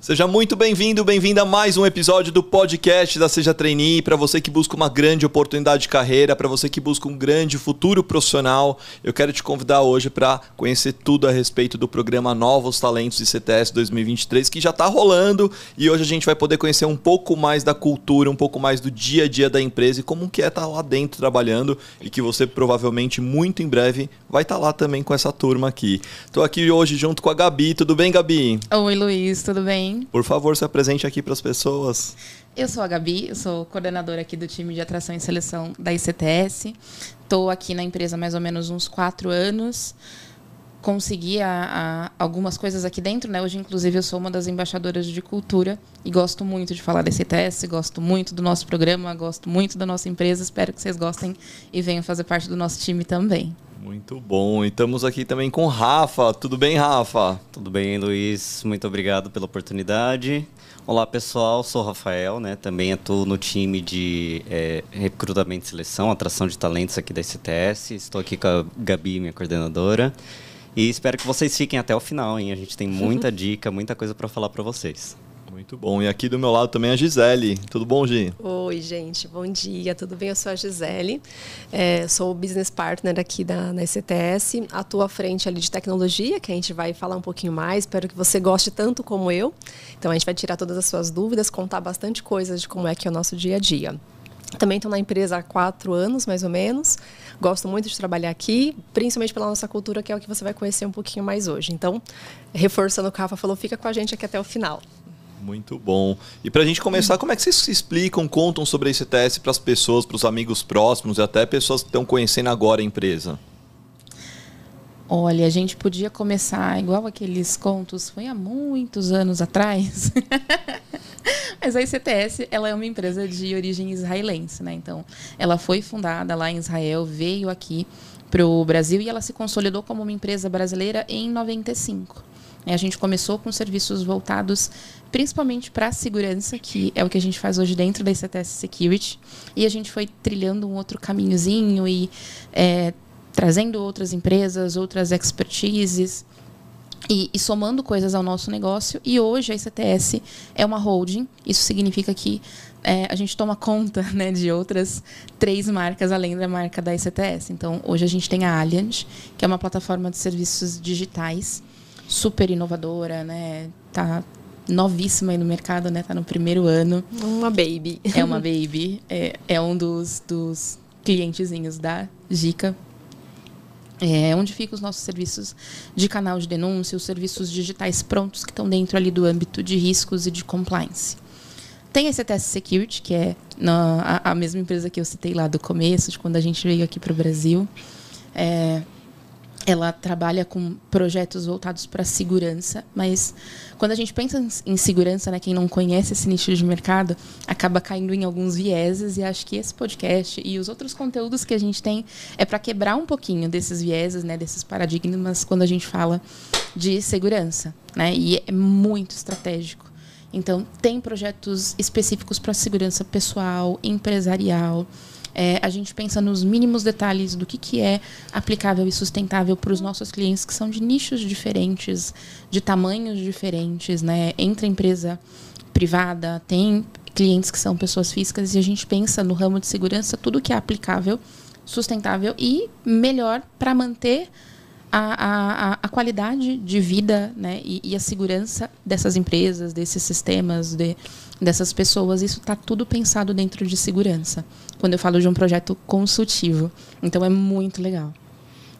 Seja muito bem-vindo, bem-vinda a mais um episódio do podcast da Seja Trainee. Para você que busca uma grande oportunidade de carreira, para você que busca um grande futuro profissional, eu quero te convidar hoje para conhecer tudo a respeito do programa Novos Talentos de CTS 2023, que já está rolando e hoje a gente vai poder conhecer um pouco mais da cultura, um pouco mais do dia a dia da empresa e como que é estar tá lá dentro trabalhando e que você provavelmente muito em breve vai estar tá lá também com essa turma aqui. Estou aqui hoje junto com a Gabi. Tudo bem, Gabi? Oi, Luiz, tudo bem? Por favor, se apresente aqui para as pessoas. Eu sou a Gabi, eu sou coordenadora aqui do time de atração e seleção da ICTS. Estou aqui na empresa há mais ou menos uns quatro anos. Consegui a, a, algumas coisas aqui dentro, né? Hoje, inclusive, eu sou uma das embaixadoras de cultura e gosto muito de falar da ICTS, gosto muito do nosso programa, gosto muito da nossa empresa. Espero que vocês gostem e venham fazer parte do nosso time também. Muito bom. E estamos aqui também com Rafa. Tudo bem, Rafa? Tudo bem, Luiz. Muito obrigado pela oportunidade. Olá, pessoal. Sou Rafael, né? Também estou no time de é, recrutamento e seleção, atração de talentos aqui da ICTS. Estou aqui com a Gabi, minha coordenadora. E espero que vocês fiquem até o final, hein? A gente tem muita dica, muita coisa para falar para vocês. Muito bom. E aqui do meu lado também a Gisele. Tudo bom, Gi? Oi, gente. Bom dia. Tudo bem? Eu sou a Gisele. É, sou business partner aqui da, na ECTS. Atuo à frente ali de tecnologia, que a gente vai falar um pouquinho mais. Espero que você goste tanto como eu. Então, a gente vai tirar todas as suas dúvidas, contar bastante coisas de como é que é o nosso dia a dia. Também estou na empresa há quatro anos, mais ou menos. Gosto muito de trabalhar aqui, principalmente pela nossa cultura, que é o que você vai conhecer um pouquinho mais hoje. Então, reforçando o que a Rafa falou, fica com a gente aqui até o final. Muito bom. E para a gente começar, como é que vocês explicam, contam sobre esse teste para as pessoas, para os amigos próximos e até pessoas que estão conhecendo agora a empresa? Olha, a gente podia começar igual aqueles contos, foi há muitos anos atrás. Mas a ICTS, ela é uma empresa de origem israelense, né? Então, ela foi fundada lá em Israel, veio aqui para o Brasil e ela se consolidou como uma empresa brasileira em 95. A gente começou com serviços voltados principalmente para a segurança, que é o que a gente faz hoje dentro da ICTS Security. E a gente foi trilhando um outro caminhozinho e é, trazendo outras empresas, outras expertises. E, e, somando coisas ao nosso negócio. E hoje a ICTS é uma holding. Isso significa que é, a gente toma conta né, de outras três marcas além da marca da ICTS. Então, hoje a gente tem a Allianz, que é uma plataforma de serviços digitais super inovadora, né? Tá novíssima aí no mercado, né? Tá no primeiro ano. Uma baby. É uma baby. É, é um dos, dos clientezinhos da Gica. É onde ficam os nossos serviços de canal de denúncia, os serviços digitais prontos que estão dentro ali do âmbito de riscos e de compliance. Tem esse test Security, que é na, a, a, mesma empresa que eu citei lá do começo, de quando a gente veio aqui para o Brasil. É, ela trabalha com projetos voltados para segurança, mas quando a gente pensa em segurança, né, quem não conhece esse nicho de mercado, acaba caindo em alguns vieses e acho que esse podcast e os outros conteúdos que a gente tem é para quebrar um pouquinho desses vieses, né, desses paradigmas quando a gente fala de segurança, né? E é muito estratégico. Então, tem projetos específicos para segurança pessoal, empresarial, é, a gente pensa nos mínimos detalhes do que, que é aplicável e sustentável para os nossos clientes, que são de nichos diferentes, de tamanhos diferentes, né? Entre empresa privada, tem clientes que são pessoas físicas e a gente pensa no ramo de segurança tudo que é aplicável, sustentável e melhor para manter a, a, a, qualidade de vida né, e, e, a segurança dessas empresas, desses sistemas, de, dessas pessoas. Isso está tudo pensado dentro de segurança, quando eu falo de um projeto consultivo. Então é muito legal.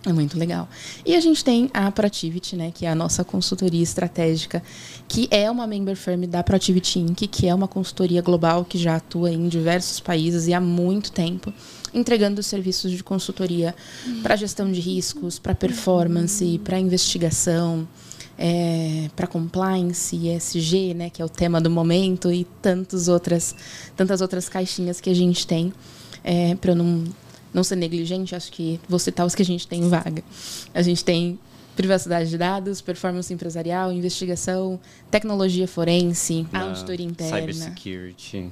É muito legal. E a gente tem a Proactivity, né, que é a nossa consultoria estratégica, que é uma member firm da Proactivity Inc., que é uma consultoria global que já atua em diversos países e há muito tempo entregando serviços de consultoria para gestão de riscos, para performance, para investigação, é, para compliance, ESG, né, que é o tema do momento, e tantas outras, tantas outras caixinhas que a gente tem. É, para não, não ser negligente, acho que vou citar os que a gente tem em vaga. A gente tem privacidade de dados, performance empresarial, investigação, tecnologia forense, auditoria interna. Cybersecurity.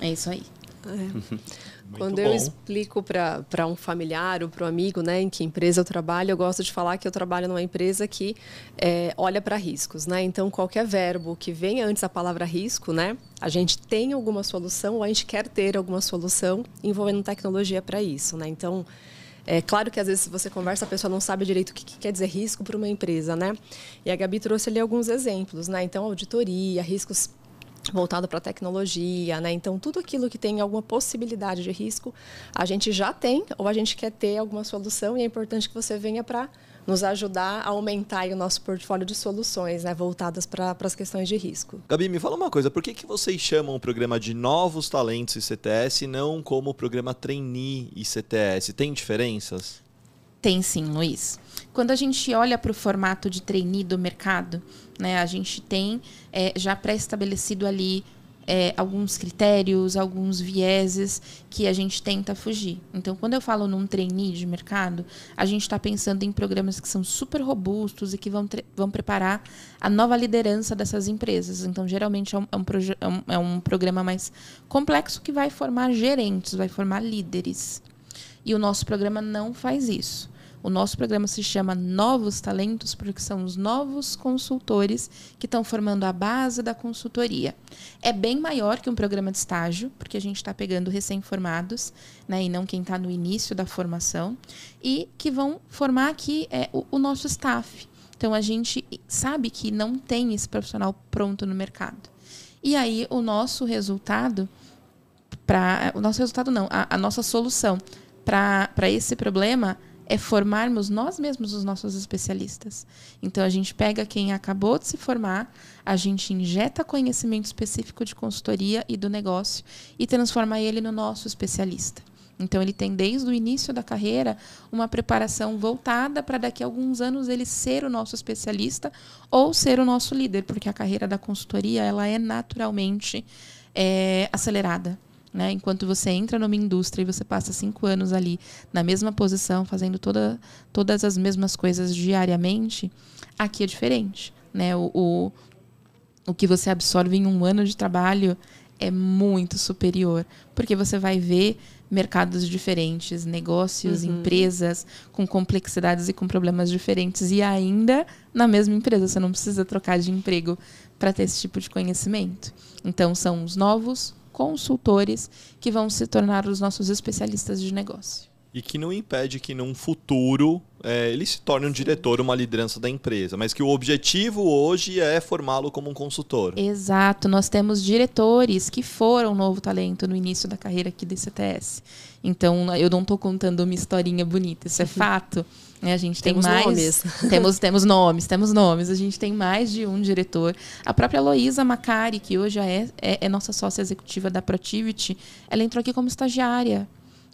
É isso aí. É. Quando eu explico para um familiar ou para um amigo né, em que empresa eu trabalho, eu gosto de falar que eu trabalho numa empresa que é, olha para riscos. Né? Então, qualquer verbo que venha antes da palavra risco, né, a gente tem alguma solução ou a gente quer ter alguma solução envolvendo tecnologia para isso. Né? Então, é claro que às vezes se você conversa, a pessoa não sabe direito o que, que quer dizer risco para uma empresa, né? E a Gabi trouxe ali alguns exemplos, né? Então, auditoria, riscos voltado para tecnologia, né? Então tudo aquilo que tem alguma possibilidade de risco, a gente já tem ou a gente quer ter alguma solução e é importante que você venha para nos ajudar a aumentar o nosso portfólio de soluções, né, voltadas para as questões de risco. Gabi, me fala uma coisa, por que, que vocês chamam o programa de Novos Talentos ICTS e não como o programa Trainee ICTS? Tem diferenças? Tem sim, Luiz. Quando a gente olha para o formato de trainee do mercado, né, a gente tem é, já pré-estabelecido ali é, alguns critérios, alguns vieses que a gente tenta fugir. Então, quando eu falo num trainee de mercado, a gente está pensando em programas que são super robustos e que vão, vão preparar a nova liderança dessas empresas. Então, geralmente é um, é, é, um, é um programa mais complexo que vai formar gerentes, vai formar líderes. E o nosso programa não faz isso. O nosso programa se chama Novos Talentos, porque são os novos consultores que estão formando a base da consultoria. É bem maior que um programa de estágio, porque a gente está pegando recém-formados, né, e não quem está no início da formação, e que vão formar aqui é, o, o nosso staff. Então a gente sabe que não tem esse profissional pronto no mercado. E aí o nosso resultado para o nosso resultado não, a, a nossa solução para esse problema é formarmos nós mesmos os nossos especialistas. Então a gente pega quem acabou de se formar, a gente injeta conhecimento específico de consultoria e do negócio e transforma ele no nosso especialista. Então ele tem desde o início da carreira uma preparação voltada para daqui a alguns anos ele ser o nosso especialista ou ser o nosso líder, porque a carreira da consultoria ela é naturalmente é, acelerada. Né? Enquanto você entra numa indústria e você passa cinco anos ali na mesma posição, fazendo toda, todas as mesmas coisas diariamente, aqui é diferente. Né? O, o, o que você absorve em um ano de trabalho é muito superior, porque você vai ver mercados diferentes, negócios, uhum. empresas com complexidades e com problemas diferentes e ainda na mesma empresa. Você não precisa trocar de emprego para ter esse tipo de conhecimento. Então, são os novos consultores que vão se tornar os nossos especialistas de negócio. E que não impede que num futuro é, ele se torne um diretor, uma liderança da empresa, mas que o objetivo hoje é formá-lo como um consultor. Exato, nós temos diretores que foram novo talento no início da carreira aqui do CTS. Então eu não estou contando uma historinha bonita, isso é fato. Né? A gente temos tem mais. Nomes. Temos, temos nomes, temos nomes. A gente tem mais de um diretor. A própria Loísa Macari, que hoje é, é, é, nossa sócia executiva da Protivity, ela entrou aqui como estagiária.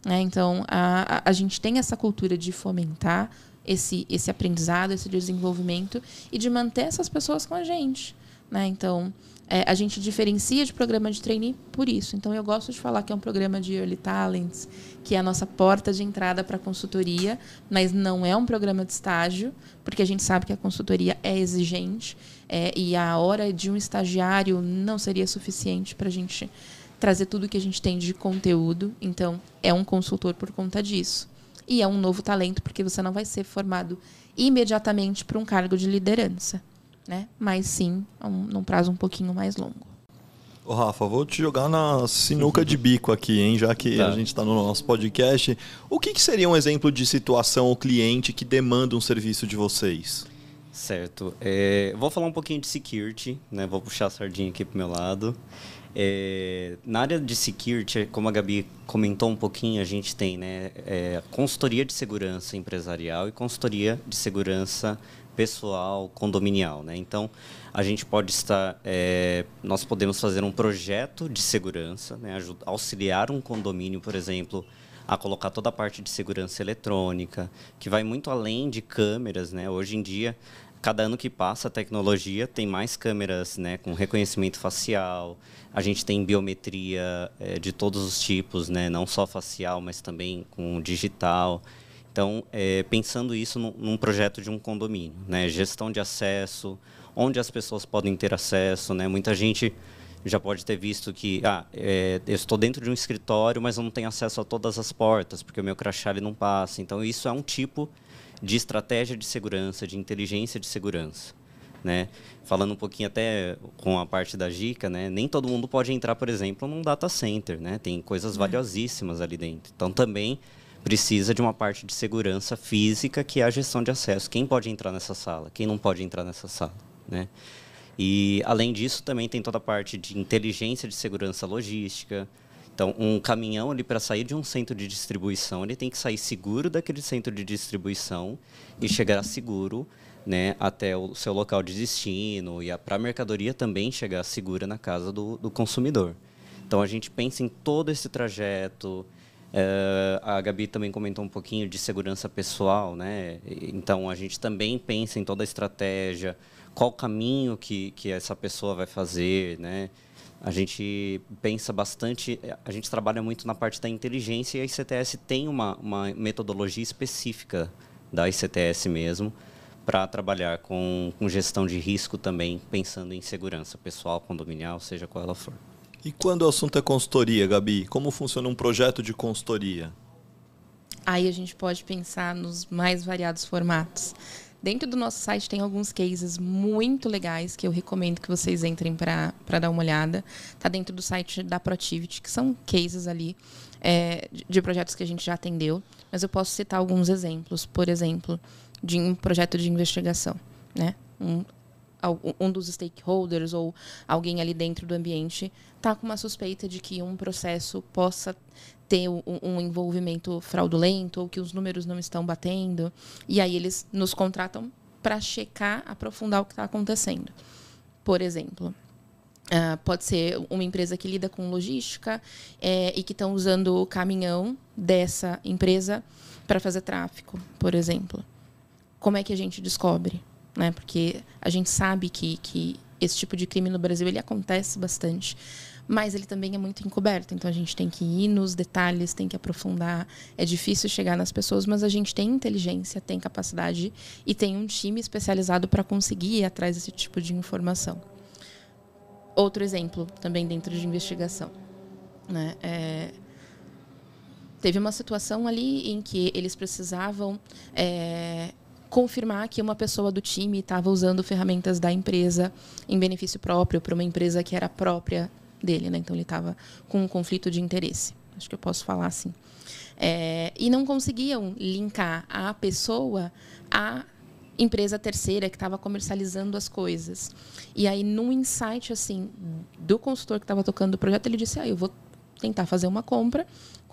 Né? Então, a, a, gente tem essa cultura de fomentar esse, esse aprendizado, esse desenvolvimento e de manter essas pessoas com a gente. Né? Então, é, a gente diferencia de programa de trainee por isso. Então, eu gosto de falar que é um programa de Early Talents, que é a nossa porta de entrada para a consultoria, mas não é um programa de estágio, porque a gente sabe que a consultoria é exigente é, e a hora de um estagiário não seria suficiente para a gente trazer tudo que a gente tem de conteúdo. Então, é um consultor por conta disso. E é um novo talento, porque você não vai ser formado imediatamente para um cargo de liderança né? Mas sim, um, num prazo um pouquinho mais longo. Ô Rafa, vou te jogar na sinuca de bico aqui, hein? Já que tá. a gente está no nosso podcast. O que, que, seria um exemplo de situação ou cliente que demanda um serviço de vocês? Certo. É, vou falar um pouquinho de security, né? Vou puxar a sardinha aqui para o meu lado. É, na área de security, como a Gabi comentou um pouquinho, a gente tem né, é, consultoria de segurança empresarial e consultoria de segurança pessoal condominial, né? Então, a gente pode estar, é, nós podemos fazer um projeto de segurança, né? Auxiliar um condomínio, por exemplo, a colocar toda a parte de segurança eletrônica, que vai muito além de câmeras, né? Hoje em dia, cada ano que passa a tecnologia tem mais câmeras, né? Com reconhecimento facial, a gente tem biometria é, de todos os tipos, né? Não só facial, mas também com digital. Então, é, pensando isso num, num, projeto de um condomínio, né? gestão de acesso, onde as pessoas podem ter acesso, né? muita gente já pode ter visto que ah, é, eu estou dentro de um escritório, mas eu não tenho acesso a todas as portas, porque o meu crachá ele não passa. Então, isso é um tipo de estratégia de segurança, de inteligência de segurança. Né? Falando um pouquinho até com a parte da dica, né? nem todo mundo pode entrar, por exemplo, num data center. Né? Tem coisas é. valiosíssimas ali dentro. Então, também precisa de uma parte de segurança física, que é a gestão de acesso. Quem pode entrar nessa sala? Quem não pode entrar nessa sala? Né? E, além disso, também tem toda a parte de inteligência de segurança logística. Então, um caminhão ali para sair de um centro de distribuição, ele tem que sair seguro daquele centro de distribuição e chegar seguro né, até o seu local de destino e para a mercadoria também chegar segura na casa do, do consumidor. Então, a gente pensa em todo esse trajeto, Uh, a Gabi também comentou um pouquinho de segurança pessoal, né? Então a gente também pensa em toda a estratégia, qual caminho que, que essa pessoa vai fazer, né? A gente pensa bastante, a gente trabalha muito na parte da inteligência e a ICTS tem uma, uma metodologia específica da ICTS mesmo para trabalhar com, com gestão de risco também, pensando em segurança pessoal, condominial, seja qual ela for. E quando o assunto é consultoria, Gabi, como funciona um projeto de consultoria? Aí a gente pode pensar nos mais variados formatos. Dentro do nosso site tem alguns cases muito legais que eu recomendo que vocês entrem para dar uma olhada. Está dentro do site da Protivity, que são cases ali é, de projetos que a gente já atendeu. Mas eu posso citar alguns exemplos. Por exemplo, de um projeto de investigação. Né? Um, um dos stakeholders ou alguém ali dentro do ambiente está com uma suspeita de que um processo possa ter um, envolvimento fraudulento ou que os números não estão batendo. E aí eles nos contratam para checar, aprofundar o que está acontecendo. Por exemplo, uh, pode ser uma empresa que lida com logística é, e que estão usando o caminhão dessa empresa para fazer tráfico, por exemplo. Como é que a gente descobre? Né? Porque a gente sabe que, que esse tipo de crime no Brasil ele acontece bastante mas ele também é muito encoberto. Então a gente tem que ir nos detalhes, tem que aprofundar. É difícil chegar nas pessoas, mas a gente tem inteligência, tem capacidade e tem um time especializado para conseguir ir atrás desse tipo de informação. Outro exemplo, também dentro de investigação. Né? É, teve uma situação ali em que eles precisavam é, confirmar que uma pessoa do time estava usando ferramentas da empresa em benefício próprio para uma empresa que era própria dele, né? Então ele estava com um conflito de interesse. Acho que eu posso falar assim. É, e não conseguiam linkar a pessoa à empresa terceira que estava comercializando as coisas. E aí, num insight assim do consultor que estava tocando o projeto, ele disse: ah, eu vou tentar fazer uma compra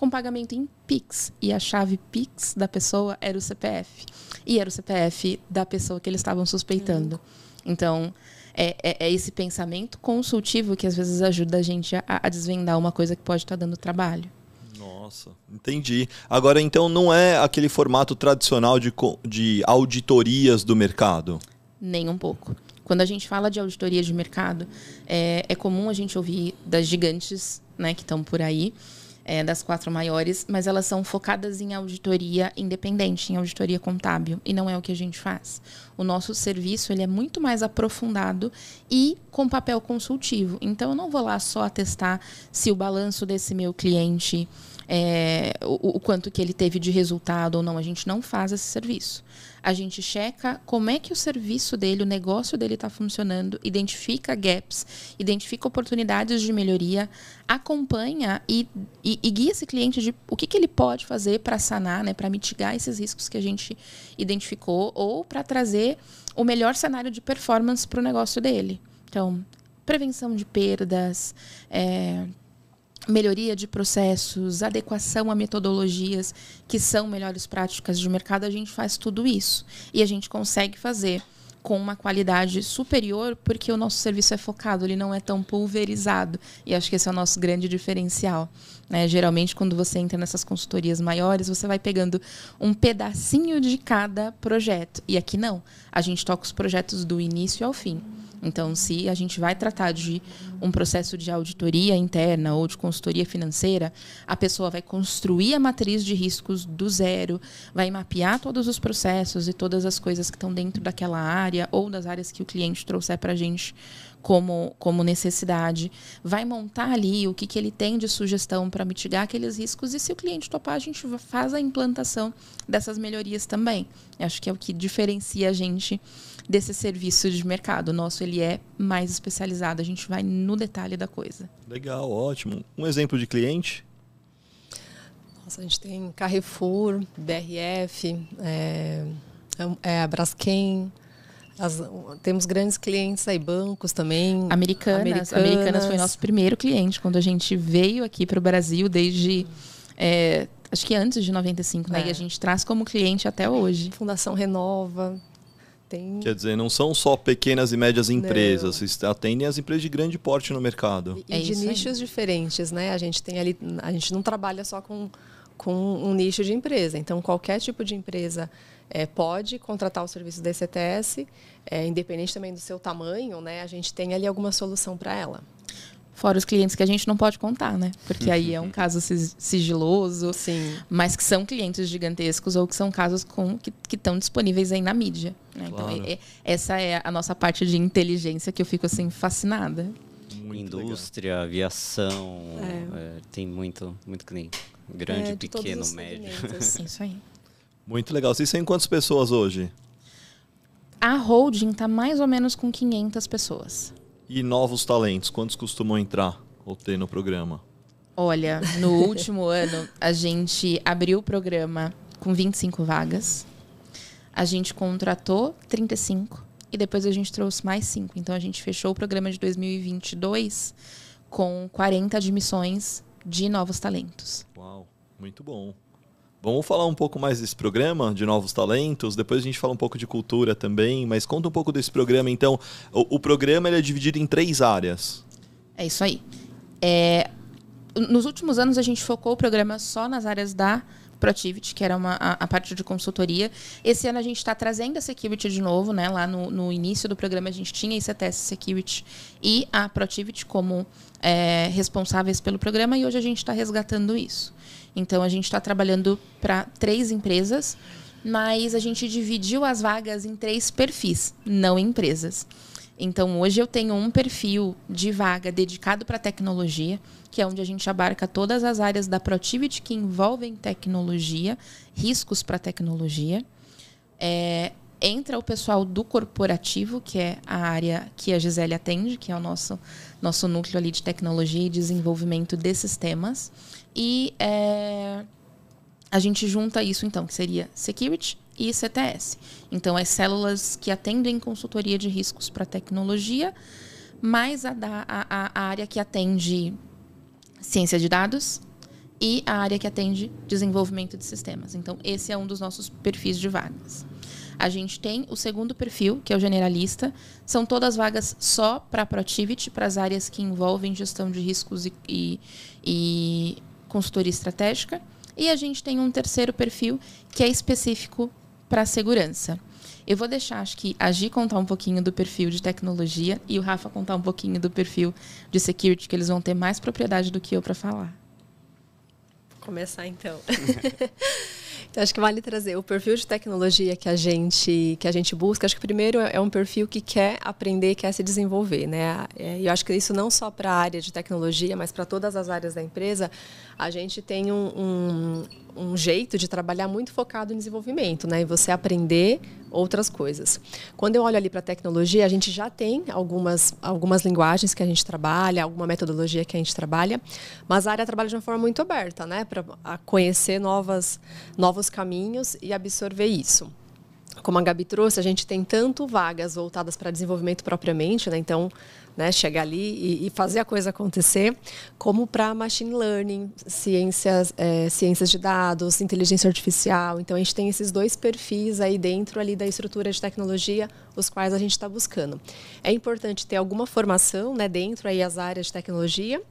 com pagamento em Pix. E a chave Pix da pessoa era o CPF. E era o CPF da pessoa que eles estavam suspeitando. Então, é, é, é, esse pensamento consultivo que às vezes ajuda a gente a, a desvendar uma coisa que pode estar dando trabalho. Nossa, entendi. Agora, então, não é aquele formato tradicional de, de auditorias do mercado? Nem um pouco. Quando a gente fala de auditoria de mercado, é, é comum a gente ouvir das gigantes né, que estão por aí é, das quatro maiores, mas elas são focadas em auditoria independente, em auditoria contábil, e não é o que a gente faz. O nosso serviço ele é muito mais aprofundado e com papel consultivo. Então, eu não vou lá só atestar se o balanço desse meu cliente é, o, o, quanto que ele teve de resultado ou não. A gente não faz esse serviço. A gente checa como é que o serviço dele, o negócio dele está funcionando, identifica gaps, identifica oportunidades de melhoria, acompanha e, e, e guia esse cliente de o que, que ele pode fazer para sanar, né, para mitigar esses riscos que a gente identificou ou para trazer o melhor cenário de performance para o negócio dele. Então, prevenção de perdas, é, melhoria de processos, adequação a metodologias que são melhores práticas de mercado, a gente faz tudo isso. E a gente consegue fazer com uma qualidade superior, porque o nosso serviço é focado, ele não é tão pulverizado. E acho que esse é o nosso grande diferencial. Né? Geralmente, quando você entra nessas consultorias maiores, você vai pegando um pedacinho de cada projeto. E aqui não. A gente toca os projetos do início ao fim Então, se a gente vai tratar de um processo de auditoria interna ou de consultoria financeira, a pessoa vai construir a matriz de riscos do zero, vai mapear todos os processos e todas as coisas que estão dentro daquela área ou das áreas que o cliente trouxer para a gente como, como necessidade, vai montar ali o que, que ele tem de sugestão para mitigar aqueles riscos e se o cliente topar, a gente faz a implantação dessas melhorias também. Acho que é o que diferencia a gente desse serviço de mercado. O nosso ele é mais especializado, a gente vai no detalhe da coisa. Legal, ótimo. Um exemplo de cliente? Nossa, a gente tem Carrefour, BRF, é, é a Braskem, as, temos grandes clientes aí, bancos também. Americanas. Americanas. Americanas foi nosso primeiro cliente quando a gente veio aqui para o Brasil desde. É, acho que antes de 95, né? É. E a gente traz como cliente até hoje. Fundação Renova. Tem... Quer dizer, não são só pequenas e médias empresas, vocês atendem as empresas de grande porte no mercado. E, é de nichos aí. diferentes, né? A gente tem ali, a gente não trabalha só com, com um nicho de empresa. Então, qualquer tipo de empresa é, pode contratar o serviço da ECTS, é, independente também do seu tamanho, né? A gente tem ali alguma solução para ela. Fora os clientes que a gente não pode contar, né? Porque aí é um caso sigiloso, Sim. mas que são clientes gigantescos ou que são casos com, que estão disponíveis aí na mídia. Né? Então, claro. Então, é, essa é a nossa parte de inteligência que eu fico assim fascinada. Muito Indústria, legal. aviação, é. É, tem muito, muito cliente. Grande, é, pequeno, médio. Isso aí. Muito legal. Vocês têm quantas pessoas hoje? A holding está mais ou menos com 500 pessoas. E novos talentos, quantos costumam entrar ou ter no programa? Olha, no último ano, a gente abriu o programa com 25 vagas. A gente contratou 35 e depois a gente trouxe mais 5. Então a gente fechou o programa de 2022 com 40 admissões de novos talentos. Uau, muito bom. Vamos falar um pouco mais desse programa de novos talentos. Depois a gente fala um pouco de cultura também, mas conta um pouco desse programa. Então, o, o programa é dividido em três áreas. É isso aí. É, nos últimos anos a gente focou o programa só nas áreas da Protivity, que era uma, a, a, parte de consultoria. Esse ano a gente está trazendo a Security de novo, né? Lá no, no, início do programa a gente tinha ICTS Security e a Protivity como é, responsáveis pelo programa e hoje a gente está resgatando isso. Então a gente está trabalhando para três empresas, mas a gente dividiu as vagas em três perfis, não empresas. Então hoje eu tenho um perfil de vaga dedicado para tecnologia, que é onde a gente abarca todas as áreas da Protivity que envolvem tecnologia, riscos para tecnologia. É, entra o pessoal do corporativo, que é a área que a Gisele atende, que é o nosso, nosso núcleo ali de tecnologia e desenvolvimento de sistemas. E é, a gente junta isso, então, que seria Security e CTS. Então, as células que atendem consultoria de riscos para tecnologia, mais a, da, a, a área que atende ciência de dados e a área que atende desenvolvimento de sistemas. Então, esse é um dos nossos perfis de vagas. A gente tem o segundo perfil, que é o generalista. São todas vagas só para Protivity, para as áreas que envolvem gestão de riscos e, e, e consultoria estratégica. E a gente tem um terceiro perfil que é específico para a segurança. Eu vou deixar, acho que, a Gi contar um pouquinho do perfil de tecnologia e o Rafa contar um pouquinho do perfil de security, que eles vão ter mais propriedade do que eu para falar. Vou começar então. Então, acho que vale trazer o perfil de tecnologia que a gente que a gente busca. Acho que primeiro é um perfil que quer aprender, quer se desenvolver, né? É, e eu acho que isso não só para a área de tecnologia, mas para todas as áreas da empresa. A gente tem um, um, um jeito de trabalhar muito focado em desenvolvimento, né? E você aprender outras coisas. Quando eu olho ali para a tecnologia, a gente já tem algumas, algumas linguagens que a gente trabalha, alguma metodologia que a gente trabalha, mas a área trabalha de uma forma muito aberta, né? Para conhecer novas, novos caminhos e absorver isso como a Gabi trouxe, a gente tem tanto vagas voltadas para desenvolvimento propriamente, né? Então, né, chegar ali e, e, fazer a coisa acontecer, como para machine learning, ciências, é, ciências de dados, inteligência artificial. Então a gente tem esses dois perfis aí dentro ali da estrutura de tecnologia, os quais a gente está buscando. É importante ter alguma formação, né, dentro aí as áreas de tecnologia,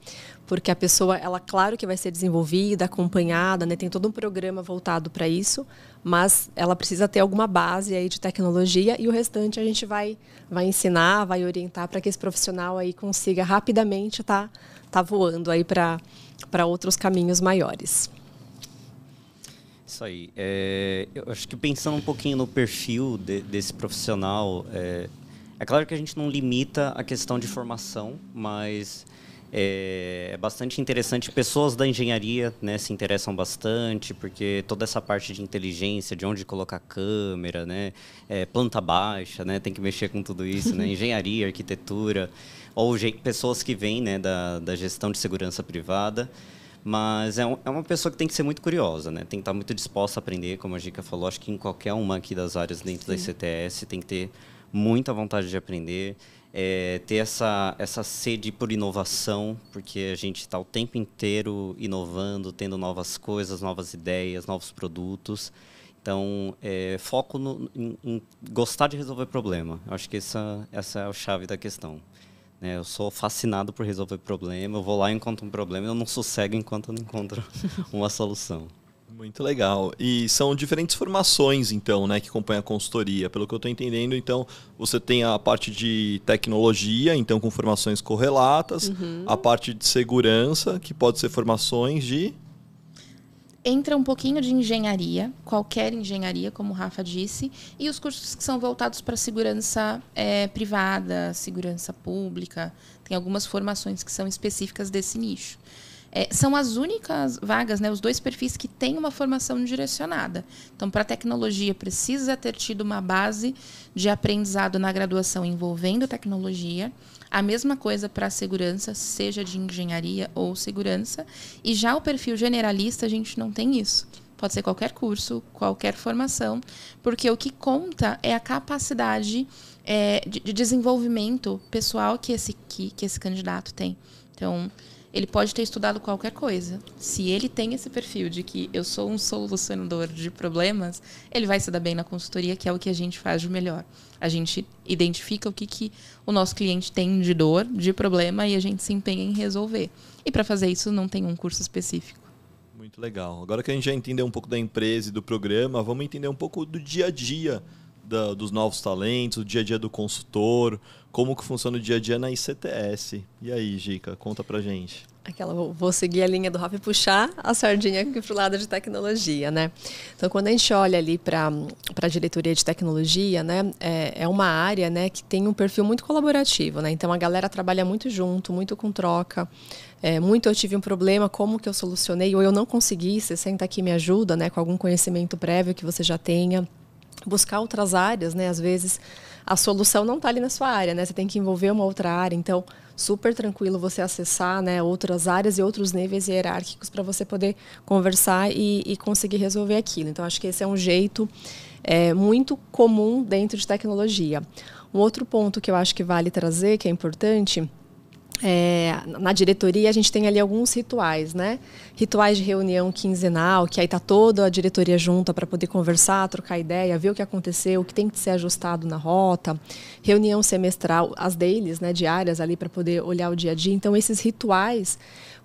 porque a pessoa, ela claro que vai ser desenvolvida, acompanhada, né? Tem todo um programa voltado para isso, mas ela precisa ter alguma base aí de tecnologia e o restante a gente vai vai ensinar, vai orientar para que esse profissional aí consiga rapidamente estar tá, tá voando aí para outros caminhos maiores. Isso aí. É, eu acho que pensando um pouquinho no perfil de, desse profissional, é, é claro que a gente não limita a questão de formação, mas é, é, bastante interessante. Pessoas da engenharia né, se interessam bastante, porque toda essa parte de inteligência, de onde colocar câmera, né, é, planta baixa, né, tem que mexer com tudo isso, né, engenharia, arquitetura, ou pessoas que vêm né, da, da gestão de segurança privada. Mas é, um, é, uma pessoa que tem que ser muito curiosa, né? Tem que estar muito disposta a aprender, como a Gica falou. Acho que em qualquer uma aqui das áreas dentro Sim. da ICTS tem que ter muita vontade de aprender é, ter essa, essa sede por inovação, porque a gente está o tempo inteiro inovando, tendo novas coisas, novas ideias, novos produtos. Então, é, foco no, em, em, gostar de resolver problema. Eu acho que essa, essa é a chave da questão. É, eu sou fascinado por resolver problema. Eu vou lá e encontro um problema eu não sossego enquanto eu não encontro uma solução. Muito legal. E são diferentes formações, então, né, que acompanham a consultoria. Pelo que eu estou entendendo, então, você tem a parte de tecnologia, então, com formações correlatas, uhum. a parte de segurança, que pode ser formações de. Entra um pouquinho de engenharia, qualquer engenharia, como o Rafa disse, e os cursos que são voltados para segurança é, privada, segurança pública. Tem algumas formações que são específicas desse nicho. É, são as únicas vagas, né, os dois perfis que têm uma formação direcionada. Então, para tecnologia, precisa ter tido uma base de aprendizado na graduação envolvendo tecnologia. A mesma coisa para segurança, seja de engenharia ou segurança. E já o perfil generalista, a gente não tem isso. Pode ser qualquer curso, qualquer formação, porque o que conta é a capacidade é, de, de, desenvolvimento pessoal que esse, que, que esse candidato tem. Então, ele pode ter estudado qualquer coisa. Se ele tem esse perfil de que eu sou um solucionador de problemas, ele vai se dar bem na consultoria, que é o que a gente faz de melhor. A gente identifica o que, que o nosso cliente tem de dor, de problema, e a gente se empenha em resolver. E para fazer isso, não tem um curso específico. Muito legal. Agora que a gente já entendeu um pouco da empresa e do programa, vamos entender um pouco do dia a dia da, dos novos talentos, o dia a dia do consultor, como que funciona o dia a dia na ICTS. E aí, Gica, conta pra gente. Aquela, vou seguir a linha do Rafa e puxar a sardinha aqui para o lado de tecnologia, né? Então, quando a gente olha ali para a diretoria de tecnologia, né, é, é uma área, né, que tem um perfil muito colaborativo, né? Então, a galera trabalha muito junto, muito com troca. É, muito eu tive um problema, como que eu solucionei, ou eu não consegui, você senta aqui e me ajuda, né, com algum conhecimento prévio que você já tenha. Buscar outras áreas, né? Às vezes a solução não está ali na sua área, né? Você tem que envolver uma outra área. Então, super tranquilo você acessar né, outras áreas e outros níveis hierárquicos para você poder conversar e, e, conseguir resolver aquilo. Então, acho que esse é um jeito é, muito comum dentro de tecnologia. Um outro ponto que eu acho que vale trazer, que é importante, é, na diretoria a gente tem ali alguns rituais, né? Rituais de reunião quinzenal, que aí tá toda a diretoria junta para poder conversar, trocar ideia, ver o que aconteceu, o que tem que ser ajustado na rota. Reunião semestral, as deles, né, diárias ali para poder olhar o dia a dia. Então esses rituais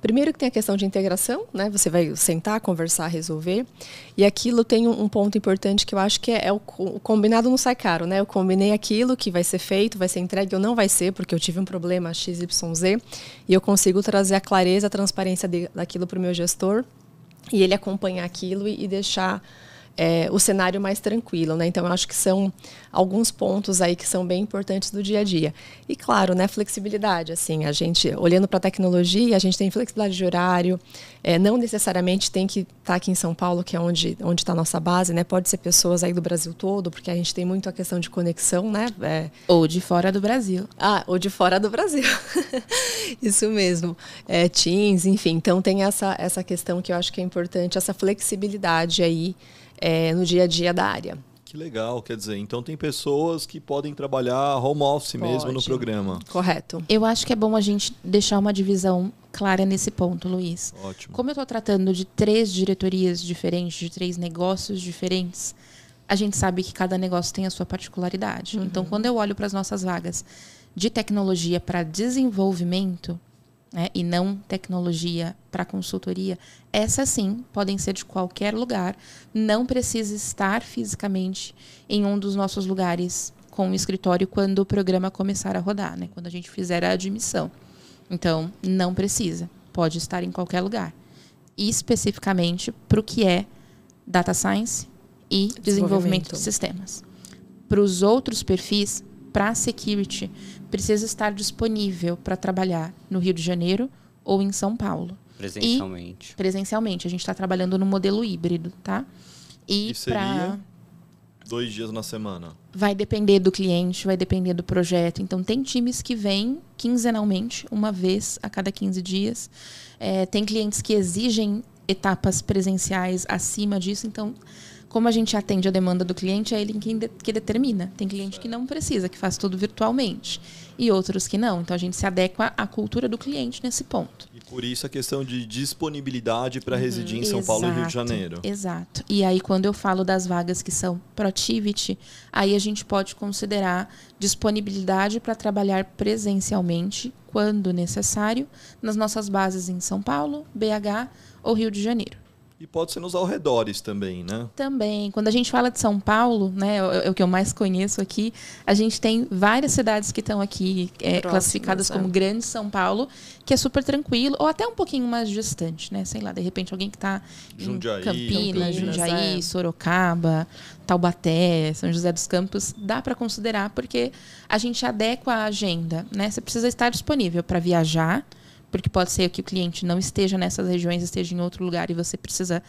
Primeiro que tem a questão de integração, né? Você vai sentar, conversar, resolver. E aquilo tem um, ponto importante que eu acho que é, é o, o, combinado não sai caro, né? Eu combinei aquilo que vai ser feito, vai ser entregue ou não vai ser, porque eu tive um problema XYZ, e eu consigo trazer a clareza, a transparência de, daquilo para o meu gestor, e ele acompanhar aquilo e, e deixar é, o cenário mais tranquilo, né? Então, eu acho que são alguns pontos aí que são bem importantes do dia a dia. E, claro, né, flexibilidade, assim, a gente, olhando para a tecnologia, a gente tem flexibilidade de horário, é, não necessariamente tem que estar tá aqui em São Paulo, que é onde onde está a nossa base, né? Pode ser pessoas aí do Brasil todo, porque a gente tem muito a questão de conexão, né? É... Ou de fora do Brasil. Ah, ou de fora do Brasil. Isso mesmo. É, Teams, enfim. Então, tem essa, essa questão que eu acho que é importante, essa flexibilidade aí, é, no dia a dia da área. Que legal, quer dizer, então tem pessoas que podem trabalhar home office Pode. mesmo no programa. Correto. Eu acho que é bom a gente deixar uma divisão clara nesse ponto, Luiz. Ótimo. Como eu estou tratando de três diretorias diferentes, de três negócios diferentes, a gente sabe que cada negócio tem a sua particularidade. Uhum. Então, quando eu olho para as nossas vagas de tecnologia para desenvolvimento, né, e não tecnologia para consultoria, essas sim podem ser de qualquer lugar, não precisa estar fisicamente em um dos nossos lugares com o escritório quando o programa começar a rodar, né, quando a gente fizer a admissão. Então, não precisa, pode estar em qualquer lugar. E especificamente para o que é data science e desenvolvimento, desenvolvimento de sistemas. Para os outros perfis, para security, precisa estar disponível para trabalhar no Rio de Janeiro ou em São Paulo. Presencialmente. E, presencialmente. A gente está trabalhando no modelo híbrido, tá? E, e para dois dias na semana? Vai depender do cliente, vai depender do projeto. Então, tem times que vêm quinzenalmente, uma vez a cada 15 dias. É, tem clientes que exigem etapas presenciais acima disso. Então, como a gente atende a demanda do cliente, é ele quem de, que determina. Tem cliente que não precisa, que faz tudo virtualmente. E outros que não. Então a gente se adequa à cultura do cliente nesse ponto. E por isso a questão de disponibilidade para uhum, residir em São exato, Paulo e Rio de Janeiro. Exato. E aí, quando eu falo das vagas que são Protivity, aí a gente pode considerar disponibilidade para trabalhar presencialmente, quando necessário, nas nossas bases em São Paulo, BH ou Rio de Janeiro. E pode ser nos arredores também, né? Também. Quando a gente fala de São Paulo, né, é, é o que eu mais conheço aqui, a gente tem várias cidades que estão aqui é, classificadas como Grande São Paulo, que é super tranquilo, ou até um pouquinho mais distante, né? Sei lá, de repente alguém que está em Campinas, Campinas, Jundiaí, é. Sorocaba, Taubaté, São José dos Campos, dá para considerar, porque a gente adequa a agenda, né? Você precisa estar disponível para viajar, porque pode ser que o cliente não esteja nessas regiões, esteja em outro lugar e você precisa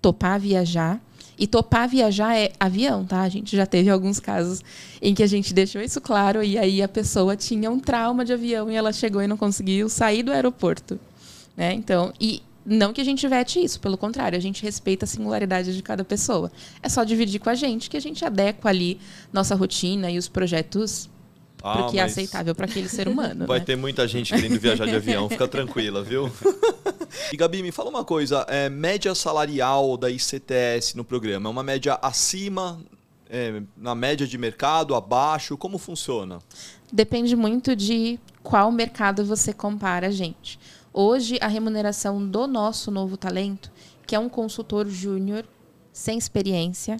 topar viajar. E topar viajar é avião, tá? A gente já teve alguns casos em que a gente deixou isso claro e aí a pessoa tinha um trauma de avião e ela chegou e não conseguiu sair do aeroporto. Né? Então, e não que a gente vete isso, pelo contrário, a gente respeita a singularidade de cada pessoa. É só dividir com a gente que a gente adequa ali nossa rotina e os projetos ah, porque é aceitável para aquele ser humano. Vai né? ter muita gente querendo viajar de avião, fica tranquila, viu? e Gabi, me fala uma coisa: é, média salarial da ICTS no programa é uma média acima, é, na média de mercado, abaixo? Como funciona? Depende muito de qual mercado você compara, gente. Hoje, a remuneração do nosso novo talento, que é um consultor júnior sem experiência,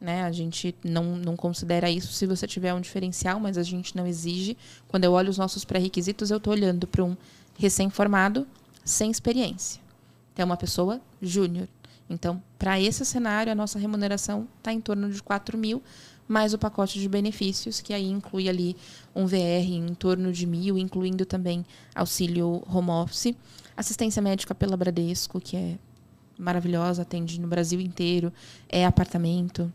né? A gente não, não considera isso se você tiver um diferencial, mas a gente não exige. Quando eu olho os nossos pré-requisitos, eu estou olhando para um recém-formado sem experiência. Então, é uma pessoa júnior. Então, para esse cenário, a nossa remuneração está em torno de 4 mil, mais o pacote de benefícios, que aí inclui ali um VR em torno de mil, incluindo também auxílio home office, assistência médica pela Bradesco, que é maravilhosa, atende no Brasil inteiro, é apartamento,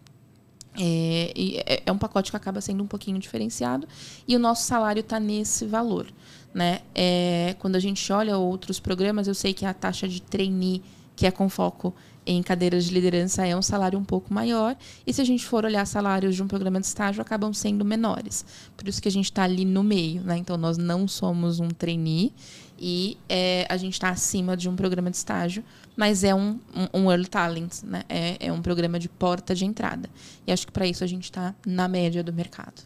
é, é, é, um pacote que acaba sendo um pouquinho diferenciado e o nosso salário está nesse valor. Né? É, quando a gente olha outros programas, eu sei que a taxa de trainee, que é com foco em cadeiras de liderança, é um salário um pouco maior. E se a gente for olhar salários de um programa de estágio, acabam sendo menores. Por isso que a gente está ali no meio. Né? Então, nós não somos um trainee e é, a gente está acima de um programa de estágio, mas é um, um, um Early Talent, né? É, é um programa de porta de entrada. E acho que para isso a gente está na média do mercado.